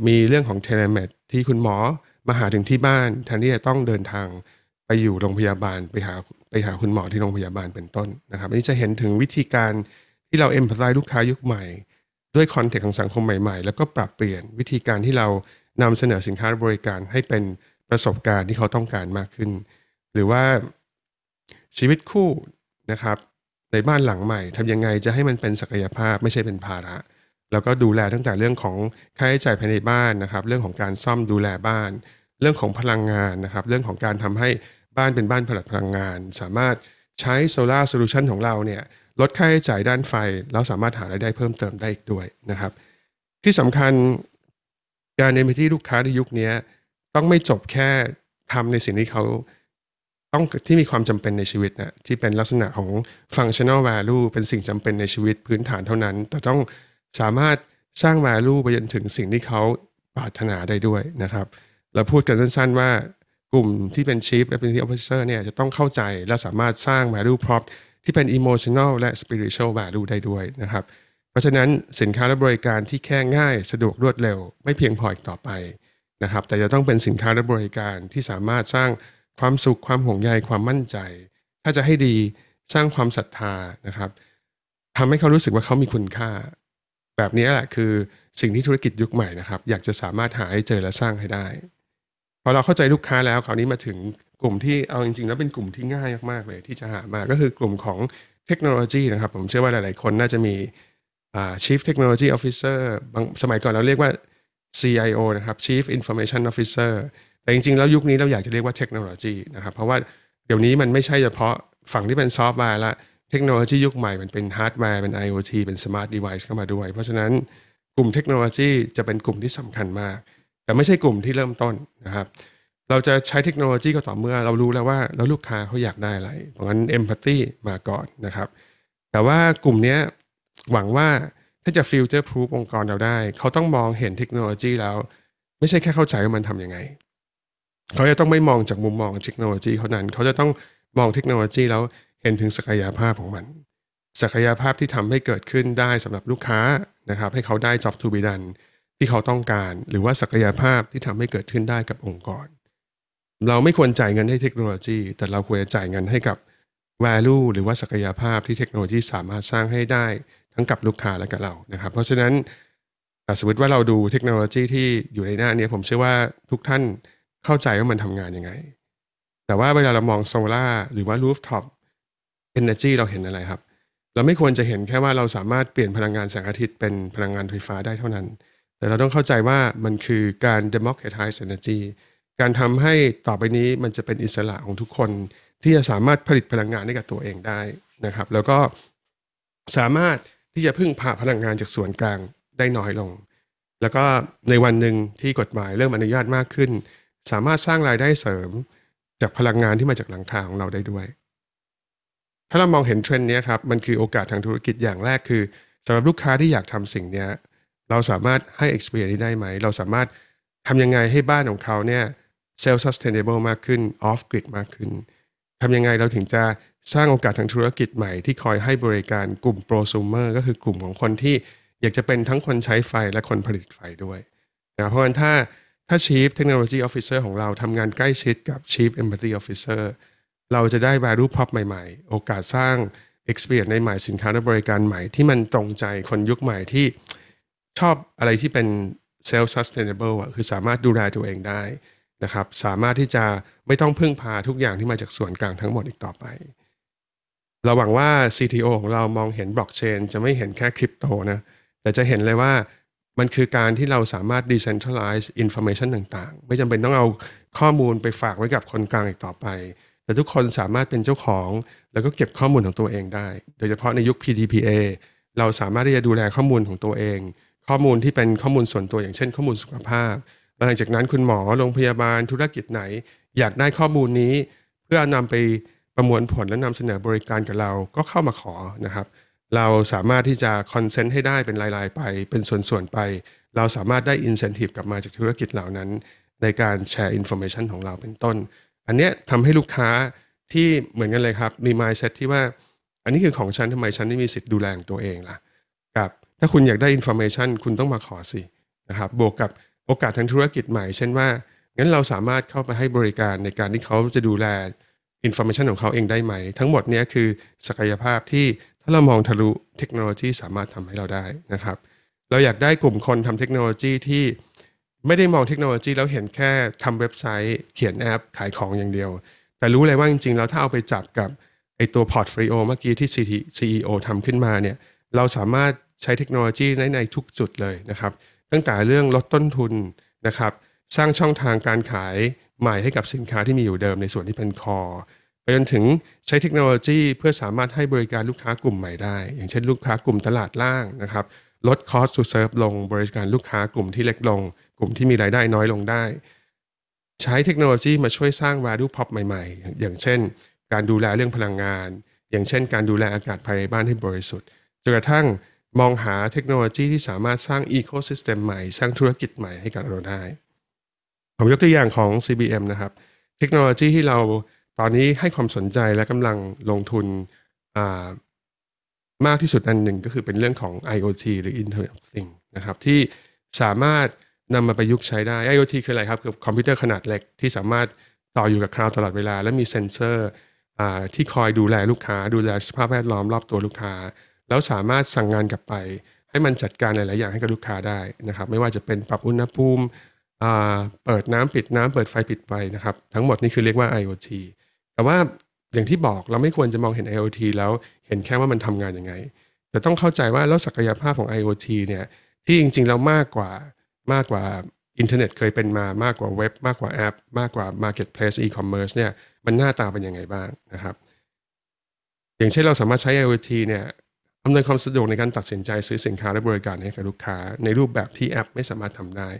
มีเรื่องของ telemed ที่คุณหมอมาหาถึงที่บ้านแทนที่จะต้องเดินทางไปอยู่โรงพยาบาลไปหาไปหาคุณหมอที่โรงพยาบาลเป็นต้นนะครับอันนี้จะเห็นถึงวิธีการที่เราเอ็มพัตไลลูกค้ายุคใหม่ ด้วยคอนเทกต์ของสังคมใหม่ ๆ แล้วก็ปรับเปลี่ยนวิธีการที่เรานำเสนอสินค้าบริการให้เป็นประสบการณ์ที่เขาต้องการมากขึ้น หรือว่าชีวิตคู่นะครับ ในบ้านหลังใหม่ทำยังไงจะให้มันเป็นศักยภาพไม่ใช่เป็นภาระ แล้วก็ดูแลตั้งแต่เรื่องของค่าใช้จ่ายภายในบ้านนะครับ เรื่องของการซ่อมดูแลบ้าน เรื่องของพลังงานนะครับ เรื่องของการทำให้บ้านเป็นบ้านผลิตพลังงาน สามารถใช้โซลาร์โซลูชันของเราเนี่ยลดค่าใช้จ่ายด้านไฟ แล้วสามารถหารายได้เพิ่มเติมได้อีกด้วยนะครับ ที่สำคัญการในที่ลูกค้าในยุคนี้ต้องไม่จบแค่ทำในสิ่งที่เขา ต้องที่มีความจำเป็นในชีวิตนะที่เป็นลักษณะของ functional value เป็นสิ่งจำเป็นในชีวิตพื้นฐานเท่านั้น แต่ต้องสามารถสร้าง value ไปจนถึงสิ่งที่เขาปรารถนาได้ด้วยนะครับ เราพูดกันสั้นๆว่ากลุ่มที่เป็น Chief Representative Officer เนี่ยจะต้องเข้าใจและสามารถสร้าง value prop ที่เป็น emotional และ spiritual value ได้ด้วยนะครับ เพราะฉะนั้นสินค้าและบริการที่แค่ง่ายสะดวกรวดเร็ว ไม่เพียงพออีกต่อไปนะครับ แต่จะต้องเป็นสินค้าและบริการที่สามารถสร้าง ความสุขความห่วงใยความมั่นใจ ถ้าจะให้ดีสร้างความศรัทธานะครับทำให้เขารู้สึกว่าเขามีคุณค่า แบบนี้แหละคือสิ่งที่ธุรกิจยุคใหม่นะครับ อยากจะสามารถหาให้เจอและสร้างให้ได้พอเราเข้าใจลูกค้าแล้วคราวนี้มาถึงกลุ่มที่เอาจริงๆแล้วเป็นกลุ่มที่ง่ายมากๆเลย ที่จะหามาก็คือกลุ่มของเทคโนโลยีนะครับ ผมเชื่อว่าหลายๆคนน่าจะมี Chief Technology Officer สมัยก่อนเราเรียกว่า CIO นะครับ Chief Information Officer แต่จริง ๆ แล้วยุคนี้เราอยากจะเรียกว่าเทคโนโลยีนะครับ เพราะว่าเดี๋ยวนี้มันไม่ใช่เฉพาะฝั่งที่เป็นซอฟต์แวร์ละเทคโนโลยียุคใหม่มันเป็นฮาร์ดแวร์เป็น IoT เป็น Smart Device เข้ามาด้วย เพราะฉะนั้นกลุ่มเทคโนโลยีจะเป็นกลุ่มที่สำคัญมาก แต่ไม่ใช่กลุ่มที่เริ่มต้นนะครับ เราจะใช้เทคโนโลยีก็ต่อเมื่อเรารู้แล้วว่าแล้วลูกค้าเขาอยากได้อะไร เพราะงั้น empathy มาก่อนนะครับ แต่ว่ากลุ่มนี้หวังว่าถ้าจะ future proof องค์กรเราได้ เขาต้องมองเห็นเทคโนโลยีแล้ว ไม่ใช่แค่เข้าใจว่ามันทำยังไง เขาจะต้องไม่มองจากมุมมองเทคโนโลยีเท่านั้น เขาจะต้องมองเทคโนโลยีแล้วเห็นถึงศักยภาพของมัน ศักยภาพที่ทำให้เกิดขึ้นได้สำหรับลูกค้านะครับ ให้เขาได้ job to be done ที่เขาต้องการ หรือว่าศักยภาพที่ทำให้เกิดขึ้นได้กับองค์กร เราไม่ควรจ่ายเงินให้เทคโนโลยี แต่เราควรจะจ่ายเงินให้กับ value หรือว่าศักยภาพที่เทคโนโลยีสามารถสร้างให้ได้ทั้งกับลูกค้าและกับเรานะครับ เพราะฉะนั้นสมมติว่าเราดูเทคโนโลยีที่อยู่ในหน้านี้ผมเชื่อว่าทุกท่าน เข้าใจว่ามันทำงานยังไง แต่ว่าเวลาเรามองโซลาหรือว่า rooftop energy เราเห็นอะไรครับ เราไม่ควรจะเห็นแค่ว่าเราสามารถเปลี่ยนพลังงานแสงอาทิตย์เป็นพลังงานไฟฟ้าได้เท่านั้น แต่เราต้องเข้าใจว่ามันคือการ democratize energy การทำให้ต่อไปนี้มันจะเป็นอิสระของทุกคนที่จะสามารถผลิตพลังงานให้กับตัวเองได้นะครับ แล้วก็สามารถที่จะพึ่งพาพลังงานจากส่วนกลางได้น้อยลง แล้วก็ในวันหนึ่งที่กฎหมายเริ่มอนุญาตมากขึ้น สามารถสร้างรายได้เสริม จากพลังงานที่มาจากหลังคาของเราได้ด้วย ถ้าเรามองเห็นเทรนด์นี้ครับมันคือโอกาสทางธุรกิจอย่างแรกคือสำหรับลูกค้าที่อยากทำสิ่งนี้เราสามารถให้ experience นี้ได้ไหม เราสามารถทำยังไงให้บ้านของเขาเนี่ย self sustainable มากขึ้น off grid มากขึ้นทำยังไงเราถึงจะสร้างโอกาสทางธุรกิจใหม่ที่คอยให้บริการกลุ่ม prosumer ก็คือกลุ่มของคนที่อยากจะเป็นทั้งคนใช้ไฟและคนผลิตไฟด้วยนะเพราะฉะนั้นถ้า ถ้า Chief Technology Officer ของเราทำงานใกล้ชิดกับ Chief Empathy Officer เราจะได้ value prop ใหม่ๆ โอกาสสร้าง experience ในใหม่สินค้าและบริการใหม่ ที่มันตรงใจคนยุคใหม่ที่ชอบอะไรที่เป็น self sustainable อะคือสามารถดูแลตัวเองได้นะครับ สามารถที่จะไม่ต้องพึ่งพาทุกอย่างที่มาจากส่วนกลางทั้งหมดอีกต่อไป เราหวังว่า CTO ของเรามองเห็นบล็อกเชนจะไม่เห็นแค่คริปโตนะ แต่จะเห็นเลยว่า มันคือการที่เราสามารถ decentralize information ต่างๆ ไม่จำเป็นต้องเอาข้อมูลไปฝากไว้กับคนกลางอีกต่อไป แต่ทุกคนสามารถเป็นเจ้าของ แล้วก็เก็บข้อมูลของตัวเองได้ โดยเฉพาะในยุค PDPA เราสามารถที่จะดูแลข้อมูลของตัวเอง ข้อมูลที่เป็นข้อมูลส่วนตัวอย่างเช่น ข้อมูลสุขภาพหลังจากนั้นคุณหมอโรงพยาบาลธุรกิจไหน อยากได้ข้อมูลนี้ เพื่อนำไปประมวลผลและนำเสนอบริการกับเราก็เข้ามาขอนะครับ เราสามารถที่จะคอนเซนต์ให้ได้เป็นรายๆไป เป็นส่วนๆไป เราสามารถได้อินเซนティブกลับมาจากธุรกิจเหล่านั้น ในการแชร์อินโฟเมชันของเราเป็นต้น อันเนี้ยทำให้ลูกค้าที่เหมือนกันเลยครับ มี mindset ที่ว่า อันนี้คือของฉันทำไมฉันไม่มีสิทธิ์ดูแลตัวเองล่ะกับถ้าคุณอยากได้อินโฟเมชันคุณต้องมาขอสินะครับบวกกับโอกาสทางธุรกิจใหม่ เช่นว่างั้นเราสามารถเข้าไปให้บริการในการที่เขาจะดูแลอินโฟเมชันของเขาเองได้ไหม ทั้งหมดนี้คือศักยภาพที่ ถ้าเรามองทะลุเทคโนโลยีสามารถทำให้เราได้นะครับ เราอยากได้กลุ่มคนทำเทคโนโลยีที่ไม่ได้มองเทคโนโลยีแล้วเห็นแค่ทำเว็บไซต์ เขียนแอปขายของอย่างเดียว แต่รู้เลยว่าจริงๆแล้วถ้าเอาไปจับกับไอตัว portfolio เมื่อกี้ที่ CEO ทำขึ้นมาเนี่ยเราสามารถใช้เทคโนโลยีในในทุกจุดเลยนะครับ ตั้งแต่เรื่องลดต้นทุนนะครับ สร้างช่องทางการขายใหม่ให้กับสินค้าที่มีอยู่เดิมในส่วนที่เป็นคอ จนถึงใช้เทคโนโลยีเพื่อสามารถให้บริการลูกค้ากลุ่มใหม่ได้ อย่างเช่นลูกค้ากลุ่มตลาดล่างนะครับลด cost to serve ลงบริการลูกค้ากลุ่มที่เล็กลง กลุ่มที่มีรายได้น้อยลงได้ ใช้เทคโนโลยีมาช่วยสร้าง value prop ใหม่ๆ อย่างเช่น การดูแลเรื่องพลังงาน อย่างเช่น การดูแลอากาศภายในบ้านให้บริสุทธิ์จนกระทั่งมองหาเทคโนโลยีที่สามารถสร้าง ecosystem ใหม่ สร้างธุรกิจใหม่ให้กับเราได้ ผมยกตัวอย่างของ CBM นะครับ เทคโนโลยีที่เรา ตอนนี้ให้ความสนใจและกำลังลงทุนมากที่สุดอันหนึ่งก็คือเป็นเรื่องของ IoT หรือ Internet of Things นะครับที่สามารถนำมาประยุกต์ใช้ได้ IoT คืออะไรครับคือคอมพิวเตอร์ขนาดเล็กที่สามารถต่ออยู่กับคลาวตลอดเวลา และมีเซ็นเซอร์ที่คอยดูแลลูกค้า ดูแลสภาพแวดล้อมรอบตัวลูกค้า แล้วสามารถสั่งงานกลับไป ให้มันจัดการหลาย ๆ อย่างให้กับลูกค้าได้นะครับ ไม่ว่าจะเป็นปรับอุณหภูมิเปิดน้ำปิดน้ำเปิดไฟปิดไฟนะครับ ทั้งหมดนี่คือเรียกว่า IoT แต่ว่าอย่างที่บอกเราไม่ควรจะมองเห็น IoT แล้วเห็นแค่ว่ามันทำงานยังไง แต่ต้องเข้าใจว่าแล้วศักยภาพของ IoT เนี่ยที่จริงๆแล้วมากกว่ามากกว่าอินเทอร์เน็ตเคยเป็นมามากกว่าเว็บ มากกว่าแอป มากกว่า Marketplace e-commerce เนี่ยมันหน้าตาเป็นยังไงบ้างนะครับ อย่างเช่นเราสามารถใช้ IoT เนี่ยอำนวยความสะดวกในการตัดสินใจซื้อสินค้าและบริการให้กับลูกค้า ในรูปแบบที่แอปไม่สามารถทำได้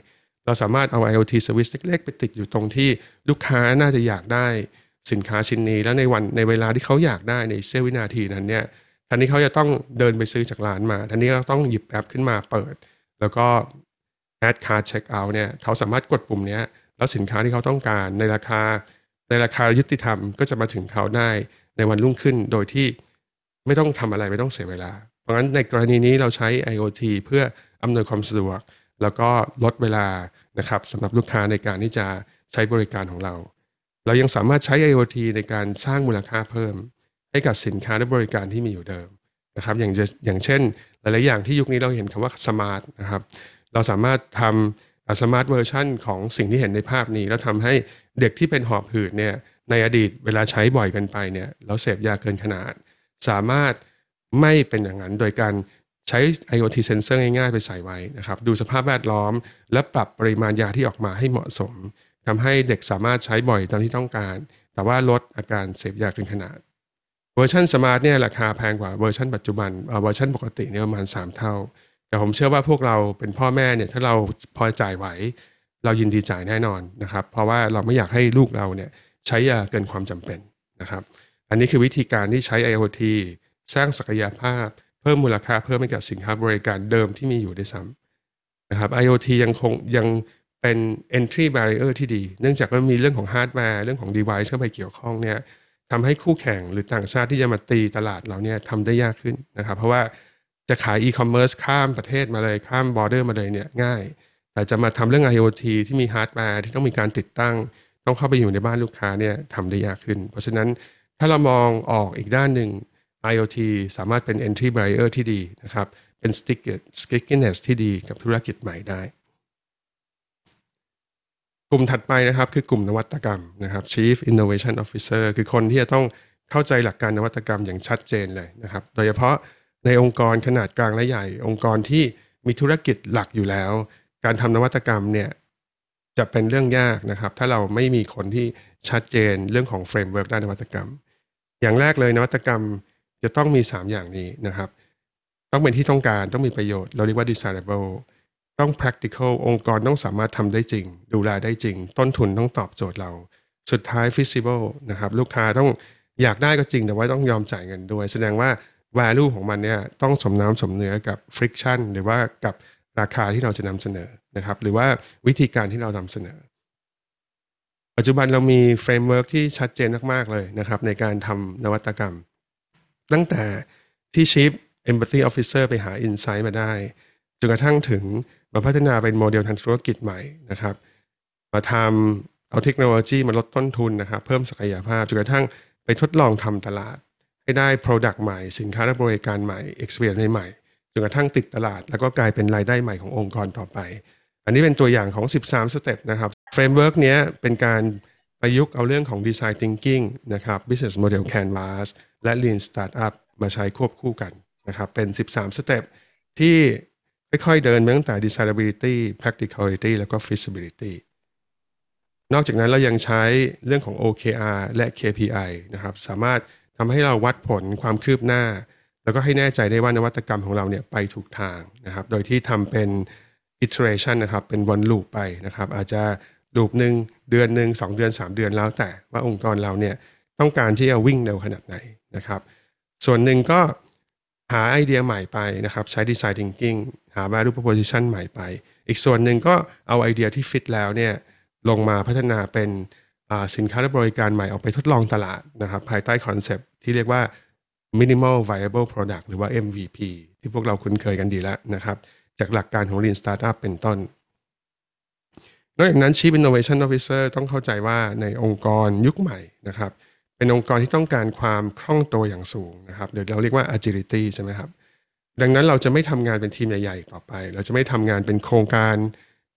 เราสามารถเอา IoT Service เล็กๆ ไปติดอยู่ตรงที่ลูกค้าน่าจะอยากได้ สินค้าชิ้นนี้แล้วในวันในเวลาที่เขาอยากได้ในเสี้ยววินาทีนั้นเนี่ยทันนี้เขาจะต้องเดินไปซื้อจากร้านมาทันนี้ก็ต้องหยิบแอปขึ้นมาเปิด แล้วก็ add card check out เนี่ยเขาสามารถกดปุ่มนี้แล้วสินค้าที่เขาต้องการในราคา ในราคายุติธรรมก็จะมาถึงเขาได้ในวันรุ่งขึ้นโดยที่ไม่ต้องทำอะไรไม่ต้องเสียเวลา เพราะงั้นในกรณีนี้เราใช้ IoT เพื่ออำนวยความสะดวก แล้วก็ลดเวลานะครับสำหรับลูกค้าในการที่จะใช้บริการของเรา เรายังสามารถใช้ IoT ในการสร้างมูลค่าเพิ่ม ให้กับสินค้าและบริการที่มีอยู่เดิมนะครับอย่างอย่างเช่น หลาย ๆ อย่างที่ยุคนี้เราเห็นคำว่า smart นะครับเราสามารถทำ smart version ของสิ่งที่เห็นในภาพนี้ แล้วทำให้เด็กที่เป็นหอบหืดเนี่ยในอดีตเวลาใช้บ่อยเกินไปเนี่ยแล้วเสพยาเกินขนาด สามารถไม่เป็นอย่างนั้นโดยการใช้ IoT sensor ง่าย ๆ ไปใส่ไว้นะครับดูสภาพแวดล้อม และปรับปริมาณยาที่ออกมาให้เหมาะสม ทำให้เด็กสามารถใช้บ่อยตามที่ต้องการ แต่ว่าลดอาการเสพยาเกินขนาด version smart เนี่ยราคาแพงกว่าเวอร์ชันปัจจุบันเวอร์ชันปกติเนี่ยประมาณ 3 เท่า แต่ผมเชื่อว่าพวกเราเป็นพ่อแม่เนี่ยถ้าเราพอจ่ายไหว เรายินดีจ่ายแน่นอนนะครับ เพราะว่าเราไม่อยากให้ลูกเราเนี่ยใช้ยาเกินความจำเป็นนะครับ อันนี้คือวิธีการที่ใช้ IoT สร้างศักยภาพ เพิ่มมูลค่าเพิ่มให้กับสินค้าบริการเดิมที่มีอยู่ด้วยซ้ำนะครับ IoT ยังคงยัง เป็น entry barrier ที่ดี เนื่องจากมันมีเรื่องของฮาร์ดแวร์เรื่องของ device เข้าไปเกี่ยวข้องเนี่ยทำให้คู่แข่งหรือต่างชาติที่จะมาตีตลาดเราเนี่ยทำได้ยากขึ้นนะครับ เพราะว่าจะขาย e-commerce ข้ามประเทศมาเลยข้าม border มาเลยเนี่ยง่าย แต่จะมาทำเรื่อง IoT ที่มีฮาร์ดแวร์ที่ต้องมีการติดตั้ง ต้องเข้าไปอยู่ในบ้านลูกค้าเนี่ยทำได้ยากขึ้น เพราะฉะนั้นถ้าเรามองออกอีกด้านหนึ่ง IoT สามารถเป็น entry barrier ที่ดีนะครับเป็น stickiness ที่ดีกับธุรกิจใหม่ได้ กลุ่มถัดไปนะครับคือกลุ่มนวัตกรรมนะครับ Chief Innovation Officer คือคนที่จะต้องเข้าใจหลักการนวัตกรรมอย่างชัดเจนเลยนะครับ โดยเฉพาะในองค์กรขนาดกลางและใหญ่ องค์กรที่มีธุรกิจหลักอยู่แล้ว การทำนวัตกรรมเนี่ยจะเป็นเรื่องยากนะครับ ถ้าเราไม่มีคนที่ชัดเจนเรื่องของ framework ด้านนวัตกรรม อย่างแรกเลยนวัตกรรมจะต้องมี 3 อย่างนี้นะครับ ต้องเป็นที่ต้องการต้องมีประโยชน์ เราเรียกว่า desirable ต้อง practical องค์กรต้องสามารถทำได้จริง ดูแลได้จริง ต้นทุนต้องตอบโจทย์เรา สุดท้าย feasible นะครับลูกค้าต้องอยากได้ก็จริงแต่ว่าต้องยอมจ่ายเงินด้วย แสดงว่า value ของมันเนี่ยต้องสมน้ำสมเนื้อกับ friction หรือว่ากับราคาที่เราจะนำเสนอนะครับหรือว่าวิธีการที่เรานำเสนอ ปัจจุบันเรามี framework ที่ชัดเจนมาก ๆ เลยนะครับในการทำนวัตกรรม ตั้งแต่ที่ Chief Empathy Officer ไปหา Insight มาได้จนกระทั่งถึง มาพัฒนาเป็นโมเดลทางธุรกิจใหม่นะครับ มาทำเอาเทคโนโลยีมาลดต้นทุนนะครับ เพิ่มศักยภาพจนกระทั่งไปทดลองทำตลาด ให้ได้ Product ใหม่ สินค้าและบริการใหม่ Experience ใหม่จนกระทั่งติดตลาด แล้วก็กลายเป็นรายได้ใหม่ขององค์กรต่อไป อันนี้เป็นตัวอย่างของ 13 step นะครับ framework นี้เป็นการประยุกต์เอาเรื่องของ Design Thinking นะครับ Business Model Canvas และ Lean Startup มาใช้ควบคู่กันนะครับเป็น 13 step ที่ ค่อยๆเดินมาตั้งแต่ desirability practicality แล้วก็ feasibility นอกจากนั้นเรายังใช้เรื่องของ OKR และ KPI นะครับ สามารถทำให้เราวัดผลความคืบหน้า แล้วก็ให้แน่ใจได้ว่านวัตกรรมของเราเนี่ยไปถูกทางนะครับ โดยที่ทำเป็น iteration นะครับ เป็นวน loop ไปนะครับ อาจจะ loop หนึ่งเดือนหนึ่ง2เดือน 3 เดือนแล้วแต่ว่าองค์กรเราเนี่ยต้องการที่จะวิ่งเร็วขนาดไหนนะครับ ส่วนหนึ่งก็ หาไอเดียใหม่ไปนะครับใช้ design thinking หา value proposition ใหม่ไป อีกส่วนหนึ่งก็เอาไอเดียที่ฟิตแล้วเนี่ยลงมาพัฒนาเป็นสินค้าและบริการใหม่ออกไปทดลองตลาดนะครับภายใต้คอนเซปที่เรียกว่า minimal viable product หรือว่า MVP ที่พวกเราคุ้นเคยกันดีแล้วนะครับ จากหลักการของ Lean Startup เป็นต้น นอกจากนั้น Chief Innovation Officer ต้องเข้าใจว่าในองค์กรยุคใหม่นะครับ เป็นองค์กรที่ต้องการความคล่องตัวอย่างสูงนะครับเดี๋ยวเราเรียกว่า agility ใช่ไหมครับดังนั้นเราจะไม่ทำงานเป็นทีมใหญ่ๆต่อไป เราจะไม่ทำงานเป็นโครงการ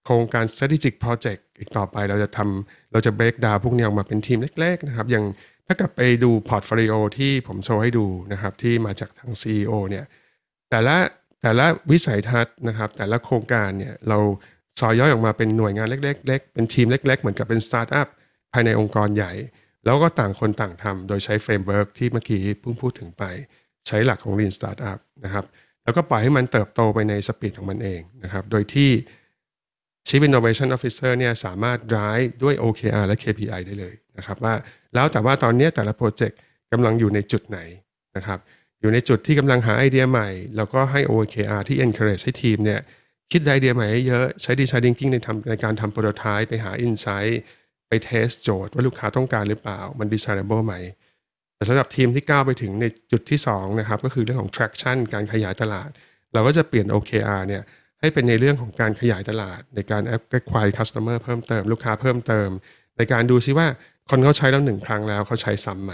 โครงการ strategic project อีกต่อไป เราจะทำเราจะ break down พวกนี้ออกมาเป็นทีมเล็กๆนะครับอย่างถ้ากลับไปดูพอร์ตโฟลิโอที่ผมโชว์ให้ดูนะครับที่มาจากทาง CEO เนี่ยแต่ละแต่ละวิสัยทัศน์นะครับแต่ละโครงการเนี่ยเราซอยย่อยออกมาเป็นหน่วยงานเล็กๆเล็กเป็นทีมเล็ก ๆ เหมือนกับเป็นสตาร์ทอัพภายในองค์กรใหญ่ แล้วก็ต่างคนต่างทำโดยใช้ framework ที่เมื่อกี้เพิ่งพูดถึงไป ใช้หลักของ Lean Startup นะครับ แล้วก็ปล่อยให้มันเติบโตไปใน speed ของมันเองนะครับ โดยที่ Chief Innovation Officer เนี่ยสามารถ drive ด้วย OKR และ KPI ได้เลยนะครับว่าแล้วแต่ว่าตอนนี้แต่ละโปรเจกต์กำลังอยู่ในจุดไหนนะครับอยู่ในจุดที่กำลังหาไอเดียใหม่ แล้วก็ให้ OKR ที่ encourage ให้ทีมเนี่ยคิดไอเดียใหม่ให้เยอะใช้ design thinking ในทำในการทำ prototype ไปหา insight ไป test โจทย์ว่าลูกค้าต้องการหรือเปล่า มัน designable ไหม แต่สำหรับทีมที่ก้าวไปถึงในจุดที่2นะครับก็คือเรื่องของ traction การขยายตลาด เราก็จะเปลี่ยน OKR เนี่ยให้เป็นในเรื่องของการขยายตลาด ในการ acquire customer เพิ่มเติมลูกค้าเพิ่มเติม ในการดูซิว่าคนเขาใช้แล้วหนึ่งครั้งแล้วเขาใช้ซ้ำไหม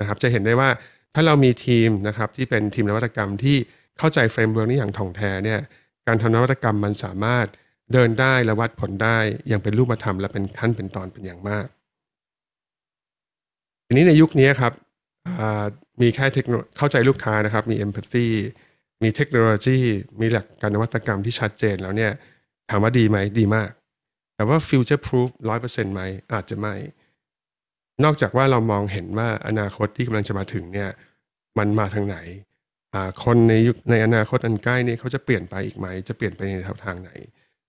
นะครับจะเห็นได้ว่าถ้าเรามีทีมนะครับที่เป็นทีมนวัตกรรมที่เข้าใจ framework นี้อย่างถ่องแท้เนี่ยการทำนวัตกรรมมันสามารถ เดินได้และวัดผลได้อย่างเป็นรูปธรรมและเป็นขั้นเป็นตอนเป็นอย่างมากทีนี้ในยุคนี้ครับมีแค่เทคโนเข้าใจลูกค้านะครับ มี empathy มีเทคโนโลยี มีหลักการนวัตกรรมที่ชัดเจนแล้วเนี่ยถามว่าดีไหมดีมาก แต่ว่า future proof ร้อยเปอร์เซ็นต์ไหมอาจจะไม่ นอกจากว่าเรามองเห็นว่าอนาคตที่กำลังจะมาถึงเนี่ยมันมาทางไหน คนในยุคในอนาคตอันใกล้นี้เขาจะเปลี่ยนไปอีกไหม จะเปลี่ยนไปในทางไหน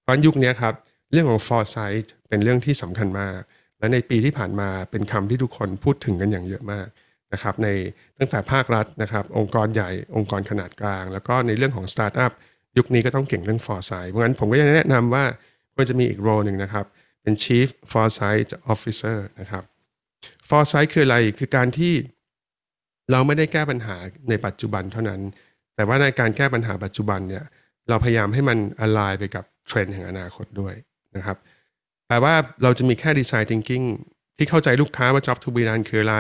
ราะยุคนี้ครับเรื่องของ foresight เป็นเรื่องที่สำคัญมาก และในปีที่ผ่านมาเป็นคำที่ทุกคนพูดถึงกันอย่างเยอะมากนะครับในตั้งแต่ภาครัฐนะครับ องค์กรใหญ่องค์กรขนาดกลาง แล้วก็ในเรื่องของสตาร์ทอัพยุคนี้ก็ต้องเก่งเรื่อง foresight เพราะงั้นผมก็จะแนะนำว่าควรจะมีอีก role หนึ่งนะครับ เป็น chief foresight officer นะครับ foresight คืออะไรคือการที่เราไม่ได้แก้ปัญหาในปัจจุบันเท่านั้น แต่ว่าในการแก้ปัญหาปัจจุบันเนี่ยเราพยายามให้มันอ l ไลน์ไปกับ เทรนด์แห่งอนาคตด้วยนะครับแปลว่าเราจะมีแค่ design thinking ที่เข้าใจลูกค้าว่า job to be done คืออะไร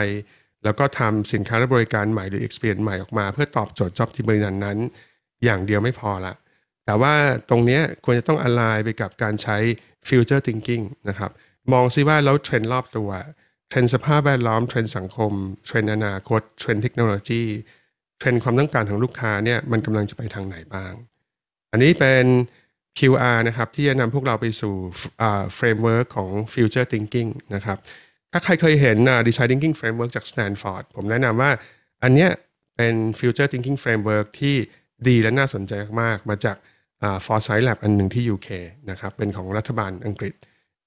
แล้วก็ทำสินค้าและบริการใหม่หรือ experience ใหม่ออกมา เพื่อตอบโจทย์ job to be done นั้น อย่างเดียวไม่พอละแต่ว่าตรงนี้ควรจะต้องอ l i g ไปกับการใช้ future thinking นะครับมองซิว่าแล้วเทรนด์รอบตัวเทรนด์สภาพแวดล้อมเทรนด์สังคมเทรนด์อนาคตเทรนด์เทคโนโลยีเทรนด์ความต้องการของลูกค้าเนี่ยมันกำลังจะไปทางไหนบ้าง อันนี้เป็น QR นะครับที่จะนำพวกเราไปสู่ framework ของ future thinking นะครับถ้าใครเคยเห็น Design Thinking Framework จาก Stanford ผมแนะนำว่าอันเนี้ยเป็น Future Thinking Framework ที่ดีและน่าสนใจมาก มาจาก Foresight Lab อันหนึ่งที่ UK นะครับเป็นของรัฐบาลอังกฤษ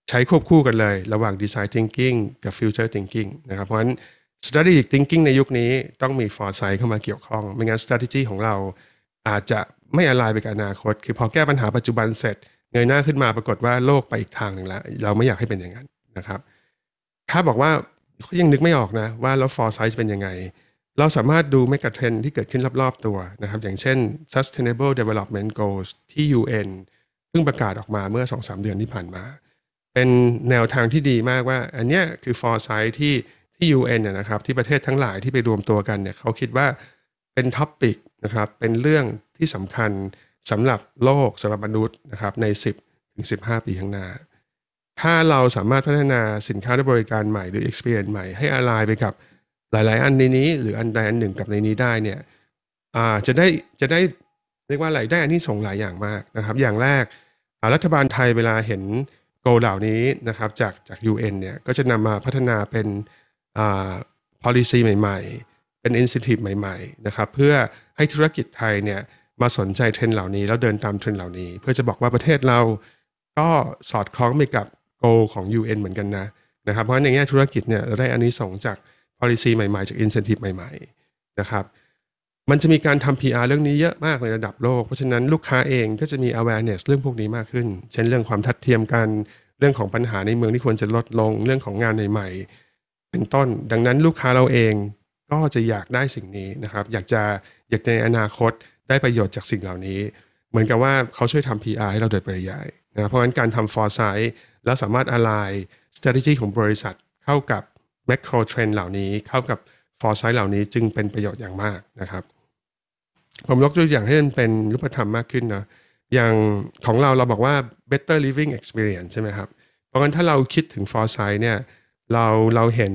ใช้ควบคู่กันเลยระหว่าง Design Thinking กับ Future Thinking นะครับเพราะฉะนั้น strategic thinking ในยุคนี้ต้องมี foresight เข้ามาเกี่ยวข้อง ไม่งั้น strategy ของเราอาจจะ ไม่อะไรไปกับอนาคต คือพอแก้ปัญหาปัจจุบันเสร็จ เงยหน้าขึ้นมาปรากฏว่าโลกไปอีกทางหนึ่งแล้วเราไม่อยากให้เป็นอย่างนั้นนะครับ ถ้าบอกว่ายังนึกไม่ออกนะว่าแล้ว foresight จะเป็นยังไง เราสามารถดูเมกะเทรนที่เกิดขึ้นรอบๆตัวนะครับ อย่างเช่น sustainable development goals ที่ UN เพิ่งประกาศออกมาเมื่อ 2-3 เดือนที่ผ่านมา เป็นแนวทางที่ดีมากว่า อันเนี้ยคือ foresight ที่ที่ UN เนี่ยนะครับที่ประเทศทั้งหลายที่ไปรวมตัวกันเนี่ยเขาคิดว่า เป็น topic นะครับเป็นเรื่องที่สำคัญสำหรับโลกสำหรับมนุษย์นะครับใน 10ถึง15 ปีข้างหน้า ถ้าเราสามารถพัฒนาสินค้าและบริการใหม่หรือ experience ใหม่ให้อ l ล g ไปกับหลาย ๆ อันในนี้ หรืออันใดอันหนึ่งกับในนี้ได้เนี่ยจะได้จะได้เรียกว่าอะไรได้อานิสงส์หลายอย่างมากนะครับ อย่างแรกรัฐบาลไทยเวลาเห็นโกเหล่านี้นะครับจากจาก UN เนี่ยก็จะนำมาพัฒนาเป็น policy ใหม่ ๆ เป็น incentive ใหม่ๆนะครับเพื่อให้ธุรกิจไทยเนี่ยมาสนใจเทรนเหล่านี้ แล้วเดินตามเทรนเหล่านี้ เพื่อจะบอกว่าประเทศเราก็สอดคล้องไปกับโกของ UN เหมือนกันนะนะครับเพราะฉะนั้นในแง่ธุรกิจเนี่ยเราได้อันนี้ส่งจาก policy ใหม่ๆ จาก incentive ใหม่ๆนะครับมันจะมีการทำ PR เรื่องนี้เยอะมากในระดับโลก เพราะฉะนั้นลูกค้าเองก็จะมี awareness เรื่องพวกนี้มากขึ้น เช่นเรื่องความทัดเทียมกัน เรื่องของปัญหาในเมืองที่ควรจะลดลง เรื่องของงานใหม่ๆ เป็นต้น ดังนั้นลูกค้าเราเอง ก็จะอยากได้สิ่งนี้นะครับ อยากจะอยากในอนาคตได้ประโยชน์จากสิ่งเหล่านี้ เหมือนกับว่าเขาช่วยทำ PR ให้เราโดยปริยายนะเพราะฉะนั้นการทำ foresight แล้วสามารถ align strategy ของบริษัทเข้ากับ macro trend เหล่านี้เข้ากับ foresight เหล่านี้จึงเป็นประโยชน์อย่างมากนะครับ ผมยกตัวอย่างให้มันเป็นรูปธรรมมากขึ้นนะอย่างของเราเราบอกว่า better living experience ใช่ไหมครับ เพราะงั้นถ้าเราคิดถึง foresight เนี่ยเราเราเห็น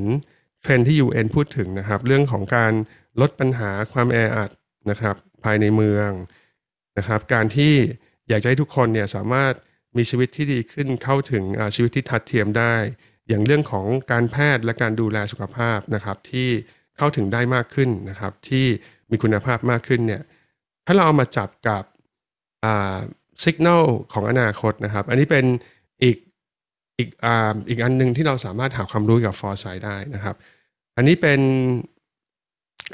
ทรนที่ UN พูดถึงนะครับ เรื่องของการลดปัญหาความแออัดนะครับ ภายในเมืองนะครับ การที่อยากจะให้ทุกคนเนี่ยสามารถมีชีวิตที่ดีขึ้นเข้าถึงชีวิตที่ทัดเทียมได้ อย่างเรื่องของการแพทย์และการดูแลสุขภาพนะครับ ที่เข้าถึงได้มากขึ้นนะครับ ที่มีคุณภาพมากขึ้นเนี่ยถ้าเราเอามาจับกับสัญญาณของอนาคตนะครับ อันนี้เป็นอีกอีกออีกอันหนึ่งที่เราสามารถหาความรู้กับ Foresight ได้นะครับ อันนี้เป็น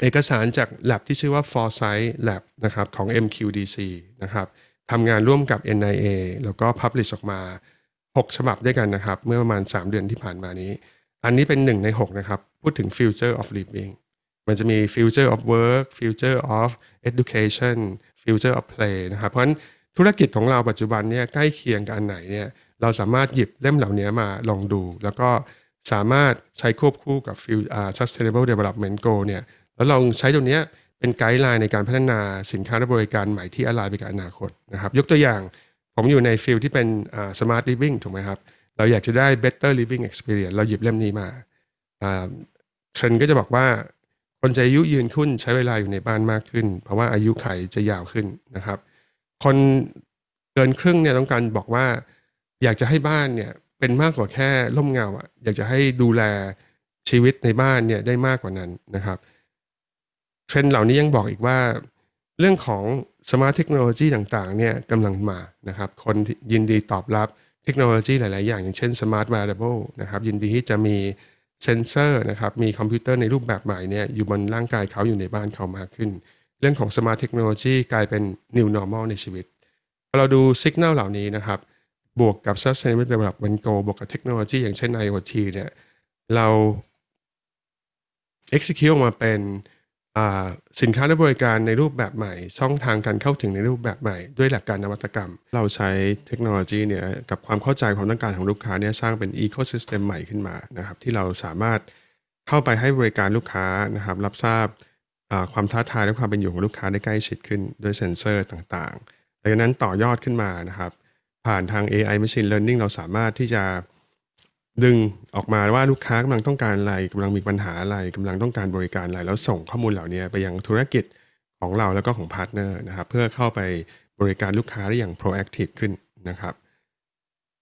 เอกสารจาก lab ที่ชื่อว่า Foresight Lab นะครับของ MQDC นะครับทำงานร่วมกับ NIA แล้วก็ publish ออกมา 6 ฉบับด้วยกันนะครับ เมื่อประมาณ 3 เดือนที่ผ่านมานี้ อันนี้เป็น 1 ใน 6 นะครับ พูดถึง future of living มันจะมี future of work future of education future of play นะครับ เพราะฉะนั้นธุรกิจของเราปัจจุบันเนี่ยใกล้เคียงกับอันไหนเนี่ยเราสามารถหยิบเล่มเหล่านี้มาลองดู แล้วก็ สามารถใช้ควบคู่กับ sustainable development goal เนี่ยแล้วลองใช้ตรงนี้เป็นไกด์ไลน์ในการพัฒนาสินค้าและบริการใหม่ที่อะไรไปกับอนาคตนะครับ ยกตัวอย่างผมอยู่ในฟิลที่เป็น smart living ถูกไหมครับ เราอยากจะได้ better living experience เราหยิบเล่มนี้มาเทรนด์ก็จะบอกว่าคนจะอายุยืนขึ้นใช้เวลาอยู่ในบ้านมากขึ้น เพราะว่าอายุไขจะยาวขึ้นนะครับ คนเกินครึ่งเนี่ยต้องการบอกว่าอยากจะให้บ้านเนี่ย เป็นมากกว่าแค่ร่มเงาอะอยากจะให้ดูแลชีวิตในบ้านเนี่ยได้มากกว่านั้นนะครับเทรนด์เหล่านี้ยังบอกอีกว่า เรื่องของ smart เทคโนโลยีต่างๆเนี่ยกำลังมานะครับ คนยินดีตอบรับเทคโนโลยีหลาย ๆ อย่าง อย่างเช่นสมาร์ทว e ร์เบิลนะครับยินดีที่จะมีเซนเซอร์นะครับมีคอมพิวเตอร์ในรูปแบบใหม่เนี่ยอยู่บนร่างกายเขาอยู่ในบ้านเขามากขึ้น เรื่องของ smart เทคโนโลยีกลายเป็น new normal ในชีวิตพอเราดูสัญญาณเหล่านี้นะครับ บวกกับ sustainable development goal บวกกับเทคโนโลยีอย่างเช่น IoT เนี่ยเรา execute ออกมาเป็นสินค้าและบริการในรูปแบบใหม่ ช่องทางการเข้าถึงในรูปแบบใหม่ ด้วยหลักการนวัตกรรม เราใช้เทคโนโลยีเนี่ยกับความเข้าใจความต้องการของลูกค้าเนี่ยสร้างเป็น ecosystem ใหม่ขึ้นมานะครับที่เราสามารถเข้าไปให้บริการลูกค้านะครับรับทราบความท้าทายและความเป็นอยู่ของลูกค้าได้ใกล้ชิดขึ้นด้วยเซ็นเซอร์ต่างๆดังนั้นต่อยอดขึ้นมานะครับ ผ่านทาง AI Machine Learning เราสามารถที่จะดึงออกมาว่าลูกค้ากำลังต้องการอะไรกำลังมีปัญหาอะไรกำลังต้องการบริการอะไร แล้วส่งข้อมูลเหล่านี้ไปยังธุรกิจของเราแล้วก็ของพาร์ทเนอร์นะครับ เพื่อเข้าไปบริการลูกค้าได้อย่าง proactive ขึ้นนะครับ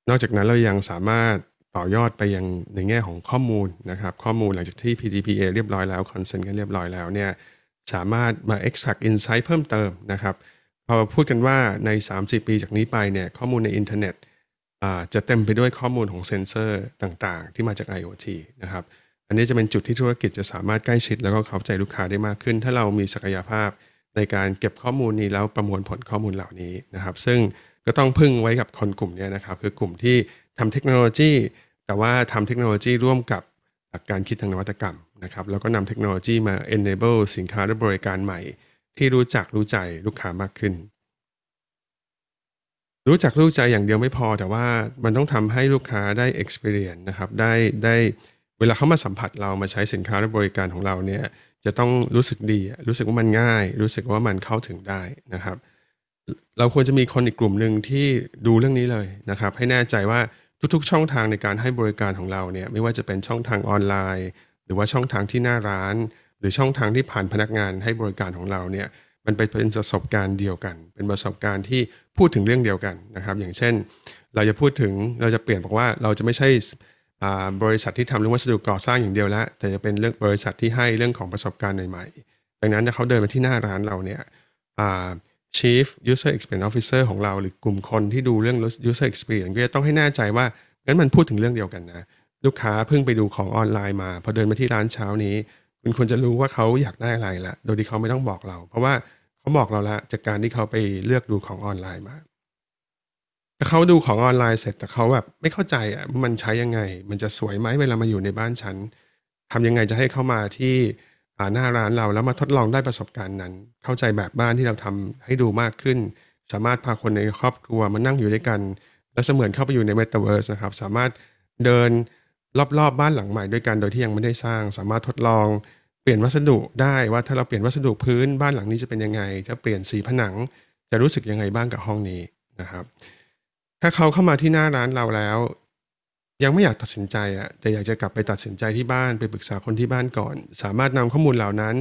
นอกจากนั้นเรายังสามารถต่อยอดไปยังในแง่ของข้อมูลนะครับ ข้อมูลหลังจากที่ PDPA เรียบร้อยแล้ว consent กันเรียบร้อยแล้วเนี่ยสามารถมา extract insight เพิ่มเติมนะครับ พอพูดกันว่าใน 30 ปีจากนี้ไปเนี่ยข้อมูลในอินเทอร์เน็ตจะเต็มไปด้วยข้อมูลของเซนเซอร์ต่างๆ ที่มาจาก IoT นะครับ อันนี้จะเป็นจุดที่ธุรกิจจะสามารถใกล้ชิด แล้วก็เข้าใจลูกค้าได้มากขึ้น ถ้าเรามีศักยภาพในการเก็บข้อมูลนี้แล้วประมวลผลข้อมูลเหล่านี้นะครับ ซึ่งก็ต้องพึ่งไว้กับคนกลุ่มนี้นะครับ คือกลุ่มที่ทำเทคโนโลยี แต่ว่าทำเทคโนโลยีร่วมกับการคิดทางนวัตกรรมนะครับ แล้วก็นำเทคโนโลยีมา enable สินค้าและบริการใหม่ ที่รู้จักรู้ใจลูกค้ามากขึ้น รู้จักรู้ใจอย่างเดียวไม่พอแต่ว่ามันต้องทำให้ลูกค้าได้ experience นะครับได้ได้เวลาเขามาสัมผัสเรามาใช้สินค้าและบริการของเราเนี่ยจะต้องรู้สึกดี รู้สึกว่ามันง่าย รู้สึกว่ามันเข้าถึงได้นะครับ เราควรจะมีคนอีกกลุ่มหนึ่งที่ดูเรื่องนี้เลยนะครับ ให้แน่ใจว่าทุกๆ ช่องทางในการให้บริการของเราเนี่ยไม่ว่าจะเป็นช่องทางออนไลน์ หรือว่าช่องทางที่หน้าร้าน หรือช่องทางที่ผ่านพนักงานให้บริการของเราเนี่ยมันไปเป็นประสบการณ์เดียวกัน เป็นประสบการณ์ที่พูดถึงเรื่องเดียวกันนะครับ อย่างเช่น เราจะพูดถึงเราจะเปลี่ยนบอกว่าเราจะไม่ใช่บริษัทที่ทำเรื่องวัสดุก่อสร้างอย่างเดียวแล้วแต่จะเป็นเรื่องบริษัทที่ให้เรื่องของประสบการณ์ใหม่ๆดังนั้นถ้าเขาเดินมาที่หน้าร้านเราเนี่ย Chief User Experience Officer ของเราหรือกลุ่มคนที่ดูเรื่อง User Experience ก็จะต้องให้แน่ใจว่างั้นมันพูดถึงเรื่องเดียวกันนะ ลูกค้าเพิ่งไปดูของออนไลน์มา พอเดินมาที่ร้านเช้านี้ คุณควรจะรู้ว่าเขาอยากได้อะไรละโดยที่เขาไม่ต้องบอกเรา เพราะว่าเขาบอกเราละจากการที่เขาไปเลือกดูของออนไลน์มาถ้าเขาดูของออนไลน์เสร็จแต่เขาแบบไม่เข้าใจอะมันใช้ยังไง มันจะสวยไหมเวลามาอยู่ในบ้านฉันทำยังไงจะให้เข้ามาที่หน้าร้านเราแล้วมาทดลองได้ประสบการณ์นั้น เข้าใจแบบบ้านที่เราทำให้ดูมากขึ้น สามารถพาคนในครอบครัวมานั่งอยู่ด้วยกัน แล้วเสมือนเข้าไปอยู่ในเมตาเวิร์สนะครับ สามารถเดิน รอบๆบบ้านหลังใหม่ด้วยกันโดยที่ยังไม่ได้สร้าง สามารถทดลองเปลี่ยนวัสดุได้ว่าถ้าเราเปลี่ยนวัสดุพื้นบ้านหลังนี้จะเป็นยังไงถ้าเปลี่ยนสีผนัง จะรู้สึกยังไงบ้างกับห้องนี้นะครับ ถ้าเขาเข้ามาที่หน้าร้านเราแล้ว ยังไม่อยากตัดสินใจอะแต่อยากจะกลับไปตัดสินใจที่บ้านไปปรึกษาคนที่บ้านก่อน สามารถนำข้อมูลเหล่านั้น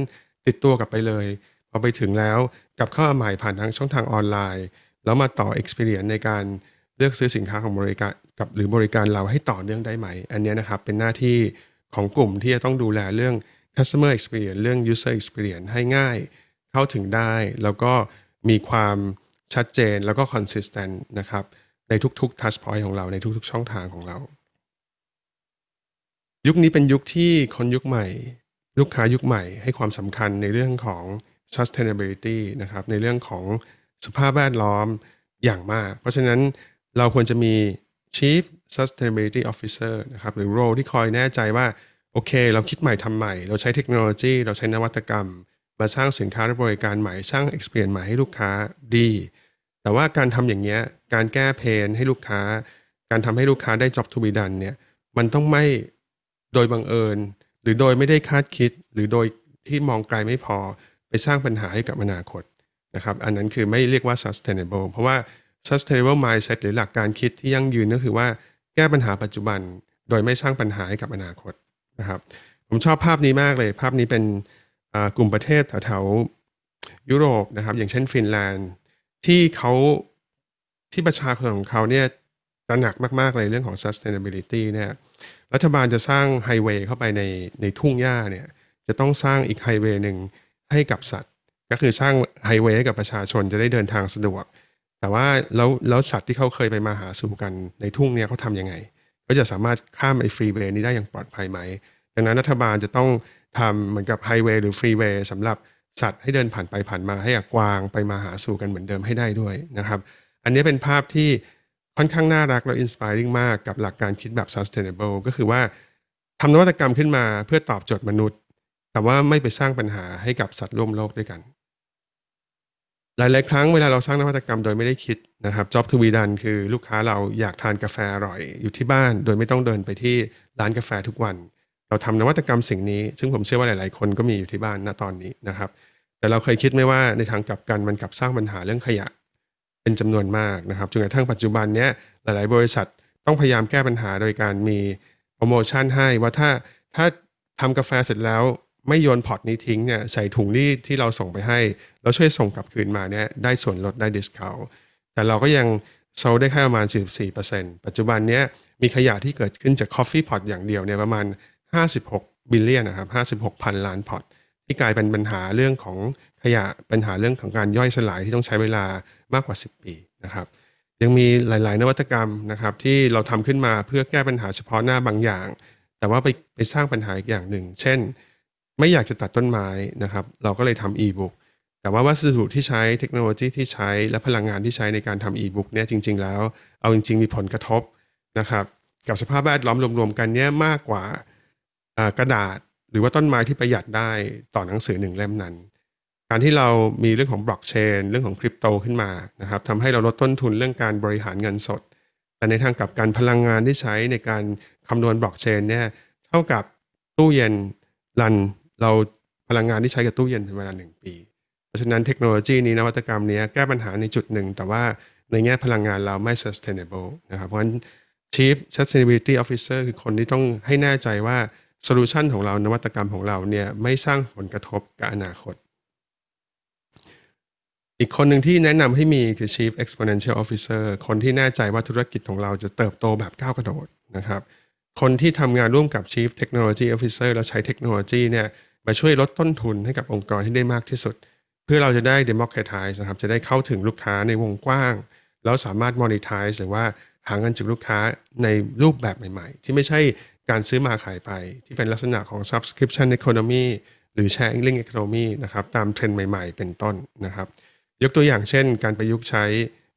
ติดตัวกลับไปเลยพอไปถึงแล้วกลับเข้ามาใหม่ผ่านทางช่องทางออนไลน์ แล้วมาต่อ experience ในการเลือกซื้อสินค้าของบริการ กับหรือบริการเราให้ต่อเนื่องได้ไหม อันนี้นะครับเป็นหน้าที่ของกลุ่มที่จะต้องดูแลเรื่อง customer experience เรื่อง user experience ให้ง่ายเข้าถึงได้ แล้วก็มีความชัดเจนแล้วก็ consistent นะครับในทุกๆ touch point ของเราในทุกๆ ช่องทางของเรา ยุคนี้เป็นยุคที่คนยุคใหม่ ลูกค้ายุคใหม่ให้ความสำคัญในเรื่องของ sustainability นะครับในเรื่องของสภาพแวดล้อมอย่างมาก เพราะฉะนั้นเราควรจะมี Chief Sustainability Officer นะครับหรือ role ที่คอยแน่ใจว่า โอเค เราคิดใหม่ทำใหม่ เราใช้เทคโนโลยี เราใช้นวัตกรรม มาสร้างสินค้าและบริการใหม่สร้าง experience ใหม่ให้ลูกค้าดี แต่ว่าการทำอย่างเงี้ยการแก้เพนให้ลูกค้า การทำให้ลูกค้าได้ job to be done เนี่ยมันต้องไม่โดยบังเอิญ หรือโดยไม่ได้คาดคิด หรือโดยที่มองไกลไม่พอไปสร้างปัญหาให้กับอนาคตนะครับอันนั้นคือไม่เรียกว่า sustainable เพราะว่า sustainable mindset หรือหลักการคิดที่ยั่งยืนก็คือว่าแก้ปัญหาปัจจุบัน โดยไม่สร้างปัญหาให้กับอนาคตนะครับ ผมชอบภาพนี้มากเลย ภาพนี้เป็นกลุ่มประเทศแถวๆยุโรปนะครับ อย่างเช่นฟินแลนด์ที่เขาที่ประชาชนของเขาเนี่ยตระหนักมากๆเลยเรื่องของ sustainability เนี่ยรัฐบาลจะสร้างไฮเวย์เข้าไปในในทุ่งหญ้าเนี่ยจะต้องสร้างอีกไฮเวย์หนึ่งให้กับสัตว์ ก็คือสร้างไฮเวย์ให้กับประชาชนจะได้เดินทางสะดวก แต่ว่าแล้วแล้วสัตว์ที่เขาเคยไปมาหาสู่กันในทุ่งเนี่ยเขาทำยังไงก็จะสามารถข้ามไอ้ freeway นี้ได้อย่างปลอดภัยไหม ดังนั้นรัฐบาลจะต้องทำเหมือนกับไฮเวย์หรือ freeway สำหรับสัตว์ให้เดินผ่านไปผ่านมาให้กวางไปมาหาสู่กันเหมือนเดิมให้ได้ด้วยนะครับ อันนี้เป็นภาพที่ค่อนข้างน่ารักและอินสปายริงมากกับหลักการคิดแบบ sustainable ก็คือว่าทำนวัตกรรมขึ้นมาเพื่อตอบโจทย์มนุษย์ แต่ว่าไม่ไปสร้างปัญหาให้กับสัตว์ร่วมโลกด้วยกัน หลายๆครั้งเวลาเราสร้างนวัตกรรมโดยไม่ได้คิดนะครับ job to be done คือลูกค้าเราอยากทานกาแฟอร่อย อยู่ที่บ้าน โดยไม่ต้องเดินไปที่ร้านกาแฟทุกวัน เราทำนวัตกรรมสิ่งนี้ ซึ่งผมเชื่อว่าหลาย ๆ คนก็มีอยู่ที่บ้านณตอนนี้นะครับ แต่เราเคยคิดไหมว่าในทางกลับกันมันกลับสร้างปัญหาเรื่องขยะ เป็นจำนวนมากนะครับจนกระทั่งปัจจุบันนี้หลาย ๆ บริษัทต้องพยายามแก้ปัญหาโดยการมีโปรโมชั่นให้ว่าถ้าถ้าทำกาแฟเสร็จแล้ว ไม่โยน pod นี้ทิ้งเนี่ยใส่ถุงที่ที่เราส่งไปให้ แล้วช่วยส่งกลับคืนมาเนี่ยได้ส่วนลดได้ discount แต่เราก็ยัง solve ได้แค่ประมาณ 44%ปัจจุบันเนี้มีขยะที่เกิดขึ้นจาก coffee pod อย่างเดียวเนี่ยประมาณ 56 บิลเลียนนะครับ 56 พันล้านพอตที่กลายเป็นปัญหาเรื่องของขยะปัญหาเรื่องของการย่อยสลายที่ต้องใช้เวลามากกว่า 10 ปีนะครับยังมีหลาย ๆ นวัตกรรมนะครับที่เราทำขึ้นมาเพื่อแก้ปัญหาเฉพาะหน้าบางอย่าง แต่ว่าไปไปสร้างปัญหาอีกอย่างหนึ่ง เช่น ไม่อยากจะตัดต้นไม้นะครับ เราก็เลยทำอีบุ๊กแต่ว่าวัสดุที่ใช้เทคโนโลยีที่ใช้และพลังงานที่ใช้ในการทำอีบุ๊กเนี่ยจริง ๆ แล้วเอาจริง ๆ มีผลกระทบนะครับกับสภาพแวดล้อมรวมๆกันเนี่ยมากกว่ากระดาษหรือว่าต้นไม้ที่ประหยัดได้ต่อหนังสือหนึ่งเล่มนั้น การที่เรามีเรื่องของบล็อกเชนเรื่องของคริปโตขึ้นมานะครับทำให้เราลดต้นทุนเรื่องการบริหารเงินสด แต่ในทางกลับการพลังงานที่ใช้ในการคำนวณบล็อกเชนเนี่ยเท่ากับตู้เย็นรัน เราพลังงานที่ใช้กับตู้เย็นเป็นเวลาหนึ่งปี เพราะฉะนั้นเทคโนโลยีนี้นวัตกรรมนี้แก้ปัญหาในจุดหนึ่ง แต่ว่าในแง่พลังงานเราไม่ sustainable นะครับ เพราะฉะนั้น Chief Sustainability Officer คือคนที่ต้องให้แน่ใจว่าโซลูชันของเรานวัตกรรมของเราเนี่ยไม่สร้างผลกระทบกับอนาคต อีกคนหนึ่งที่แนะนำให้มีคือ Chief Exponential Officer คนที่แน่ใจว่าธุรกิจของเราจะเติบโตแบบก้าวกระโดดนะครับ คนที่ทำงานร่วมกับ Chief Technology Officer แล้วใช้เทคโนโลยีเนี่ย มาช่วยลดต้นทุนให้กับองค์กรให้ได้มากที่สุด เพื่อเราจะได้ democratize นะครับจะได้เข้าถึงลูกค้าในวงกว้าง แล้วสามารถ monetize หรือว่าหาเงินจากลูกค้าในรูปแบบใหม่ ๆ ที่ไม่ใช่การซื้อมาขายไป ที่เป็นลักษณะของ subscription economy หรือ sharing economy นะครับตามเทรนด์ใหม่ๆ เป็นต้นนะครับ ยกตัวอย่างเช่น การประยุกต์ใช้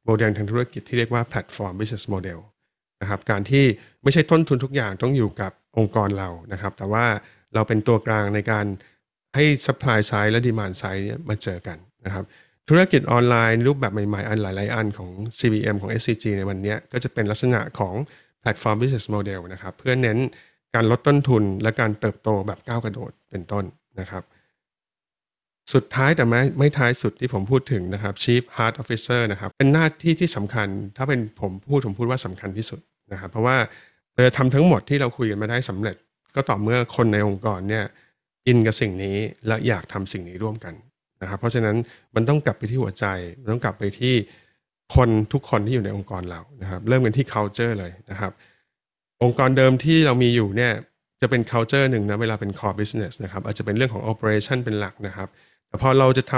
โมเดลทางธุรกิจที่เรียกว่า platform business model นะครับการที่ไม่ใช่ต้นทุนทุกอย่างต้องอยู่กับองค์กรเรานะครับ แต่ว่า เราเป็นตัวกลางในการให้ supply side และ demand side มาเจอกันนะครับธุรกิจออนไลน์รูปแบบใหม่ๆ อันหลายๆ อันของ CBM ของ SCG ในวันนี้ก็จะเป็นลักษณะของ platform business model นะครับเพื่อเน้นการลดต้นทุนและการเติบโตแบบก้าวกระโดดเป็นต้นนะครับ สุดท้ายแต่ไม่ไม่ท้ายสุดที่ผมพูดถึงนะครับ Chief Heart Officer นะครับเป็นหน้าที่ที่สำคัญ ถ้าเป็นผมพูดผมพูดว่าสำคัญที่สุดนะครับเพราะว่าเราจะทำทั้งหมดที่เราคุยกันมาได้สำเร็จ ก็ต่อเมื่อคนในองค์กรเนี่ยอินกับสิ่งนี้และอยากทำสิ่งนี้ร่วมกันนะครับ เพราะฉะนั้นมันต้องกลับไปที่หัวใจมันต้องกลับไปที่คนทุกคนที่อยู่ในองค์กรเรานะครับ เริ่มกันที่ culture เลยนะครับ องค์กรเดิมที่เรามีอยู่เนี่ยจะเป็น culture หนึ่งนะเวลาเป็น core business นะครับอาจจะเป็นเรื่องของ operation เป็นหลักนะครับ แต่พอเราจะท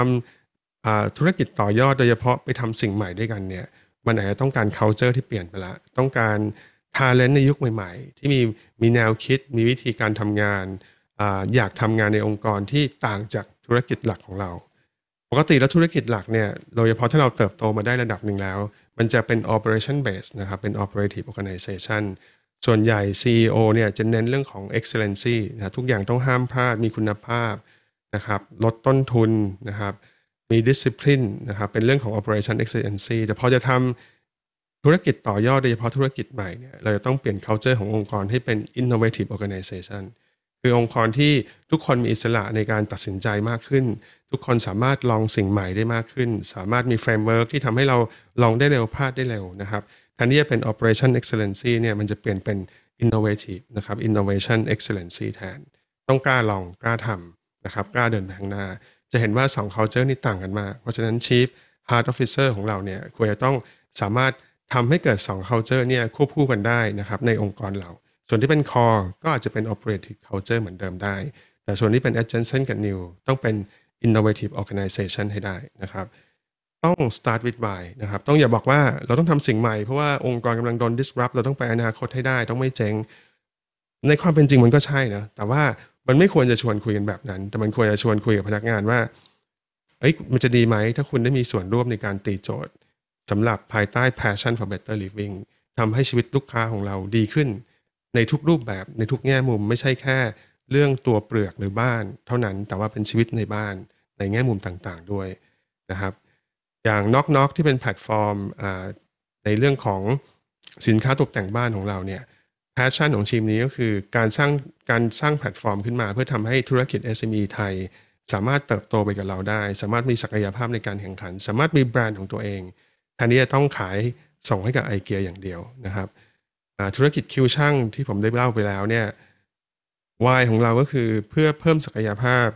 ำธุรกิจต่อยอดโดยเฉพาะไปทำสิ่งใหม่ด้วยกันเนี่ยมันอาจจะต้องการ culture ที่เปลี่ยนไปละ ต้องการ talent ในยุคใหม่ ๆ ที่มีมีแนวคิดมีวิธีการทำงานออยากทำงานในองค์กรที่ต่างจากธุรกิจหลักของเรา ปกติแล้วธุรกิจหลักเนี่ยโดยเฉพาะถ้าเราเติบโตมาได้ระดับหนึ่งแล้ว มันจะเป็น operation base นะครับเป็น operative organization ส่วนใหญ่ CEO เนี่ยจะเน้นเรื่องของ excellency นะทุกอย่างต้องห้ามพลาดมีคุณภาพนะครับลดต้นทุนนะครับมี discipline นะครับเป็นเรื่องของ operation excellency แต่พอจะทำ ธุรกิจต่อยอดโดยเฉพาะธุรกิจใหม่เนี่ยเราจะต้องเปลี่ยน culture ขององค์กรให้เป็น innovative organization คือองค์กรที่ทุกคนมีอิสระในการตัดสินใจมากขึ้น ทุกคนสามารถลองสิ่งใหม่ได้มากขึ้น สามารถมี framework ที่ทำให้เราลองได้เร็วพลาดได้เร็วนะครับแทนที่จะเป็น operation excellency เนี่ยมันจะเปลี่ยนเป็น innovative นะครับ innovation excellency แทน ต้องกล้าลองกล้าทำนะครับกล้าเดินไปข้างหน้า จะเห็นว่า 2 culture นี่ต่างกันมาก เพราะฉะนั้น chief heart officer ของเราเนี่ยควรจะต้องสามารถ ทำให้เกิด 2 culture เนี่ยควบคู่กันได้นะครับในองค์กรเรา ส่วนที่เป็น core ก็อาจจะเป็น operative culture เหมือนเดิมได้ แต่ส่วนที่เป็น adjacent กับ new ต้องเป็น innovative organization ให้ได้นะครับ ต้อง start with why นะครับต้องอย่าบอกว่าเราต้องทำสิ่งใหม่ เพราะว่าองค์กรกำลังโดน disrupt เราต้องไปอนาคตให้ได้ ต้องไม่เจ๊งในความเป็นจริงมันก็ใช่นะแต่ว่ามันไม่ควรจะชวนคุยกันแบบนั้น แต่มันควรจะชวนคุยกับพนักงานว่าเอ้ยมันจะดีไหมถ้าคุณได้มีส่วนร่วมในการตีโจทย์ สำหรับภายใต้ passion for better living ทำให้ชีวิตลูกค้าของเราดีขึ้น ในทุกรูปแบบในทุกแง่มุมไม่ใช่แค่เรื่องตัวเปลือกหรือบ้าน เท่านั้นแต่ว่าเป็นชีวิตในบ้านในแง่มุมต่างๆด้วยนะครับ อย่างน็อกน็อกที่เป็นแพลตฟอร์มในเรื่องของสินค้าตกแต่งบ้านของเราเนี่ย passion ของทีมนี้ก็คือการสร้างการสร้างแพลตฟอร์มขึ้นมา เพื่อทำให้ธุรกิจ SME ไทย สามารถเติบโตไปกับเราได้ สามารถมีศักยภาพในการแข่งขัน สามารถมีแบรนด์ของตัวเอง แทนที่จะต้องขายส่งให้กับไอเกียอย่างเดียวนะครับธุรกิจคิวช่างที่ผมได้เล่าไปแล้วเนี่ย why ของเราก็คือเพื่อเพิ่มศักยภาพ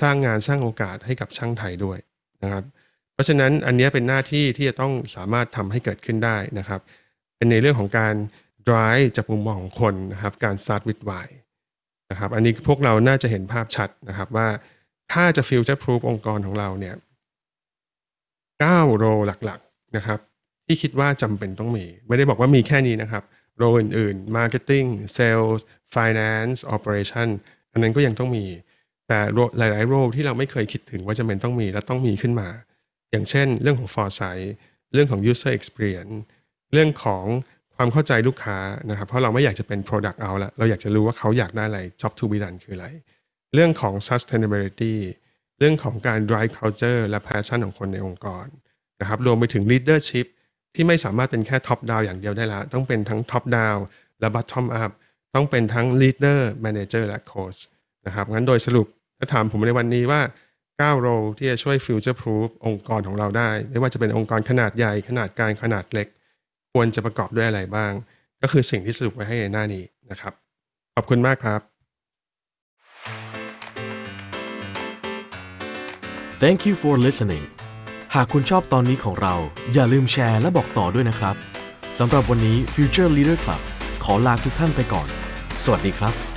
สร้างงานสร้างโอกาสให้กับช่างไทยด้วยนะครับ เพราะฉะนั้นอันนี้เป็นหน้าที่ที่จะต้องสามารถทำให้เกิดขึ้นได้นะครับ เป็นในเรื่องของการ drive จากมุมมองของคนนะครับ การ start with why นะครับอันนี้พวกเราน่าจะเห็นภาพชัดนะครับว่าถ้าจะ future proof องค์กรของเราเนี่ย9โรหลัก นะครับ ที่คิดว่าจำเป็นต้องมี ไม่ได้บอกว่ามีแค่นี้นะครับโรอื่นๆ marketing sales finance operation อันนั้นก็ยังต้องมี แต่หลายๆโรที่เราไม่เคยคิดถึงว่าจะเป็นต้องมีและต้องมีขึ้นมา อย่างเช่น เรื่องของ foresight เรื่องของ user experience เรื่องของความเข้าใจลูกค้านะครับ เพราะเราไม่อยากจะเป็น product out ละเราอยากจะรู้ว่าเขาอยากได้อะไร job to be done คืออะไร เรื่องของ sustainability เรื่องของการ drive culture และ passion ของคนในองค์กร นะครับรวมไปถึง leadership ที่ไม่สามารถเป็นแค่ top down อย่างเดียวได้ละ ต้องเป็นทั้ง top down และ bottom up ต้องเป็นทั้ง leader manager และ coach นะครับงั้นโดยสรุปถ้าถามผมในวันนี้ว่า9โรที่จะช่วย future proof องค์กรของเราได้ ไม่ว่าจะเป็นองค์กรขนาดใหญ่ขนาดกลางขนาดเล็ก ควรจะประกอบด้วยอะไรบ้าง ก็คือสิ่งที่สรุปไว้ให้ในหน้านี้นะครับ ขอบคุณมากครับ Thank you for listening หากคุณชอบตอนนี้ของเรา อย่าลืมแชร์และบอกต่อด้วยนะครับสำหรับวันนี้ Future Leader Club ขอลาทุกท่านไปก่อน สวัสดีครับ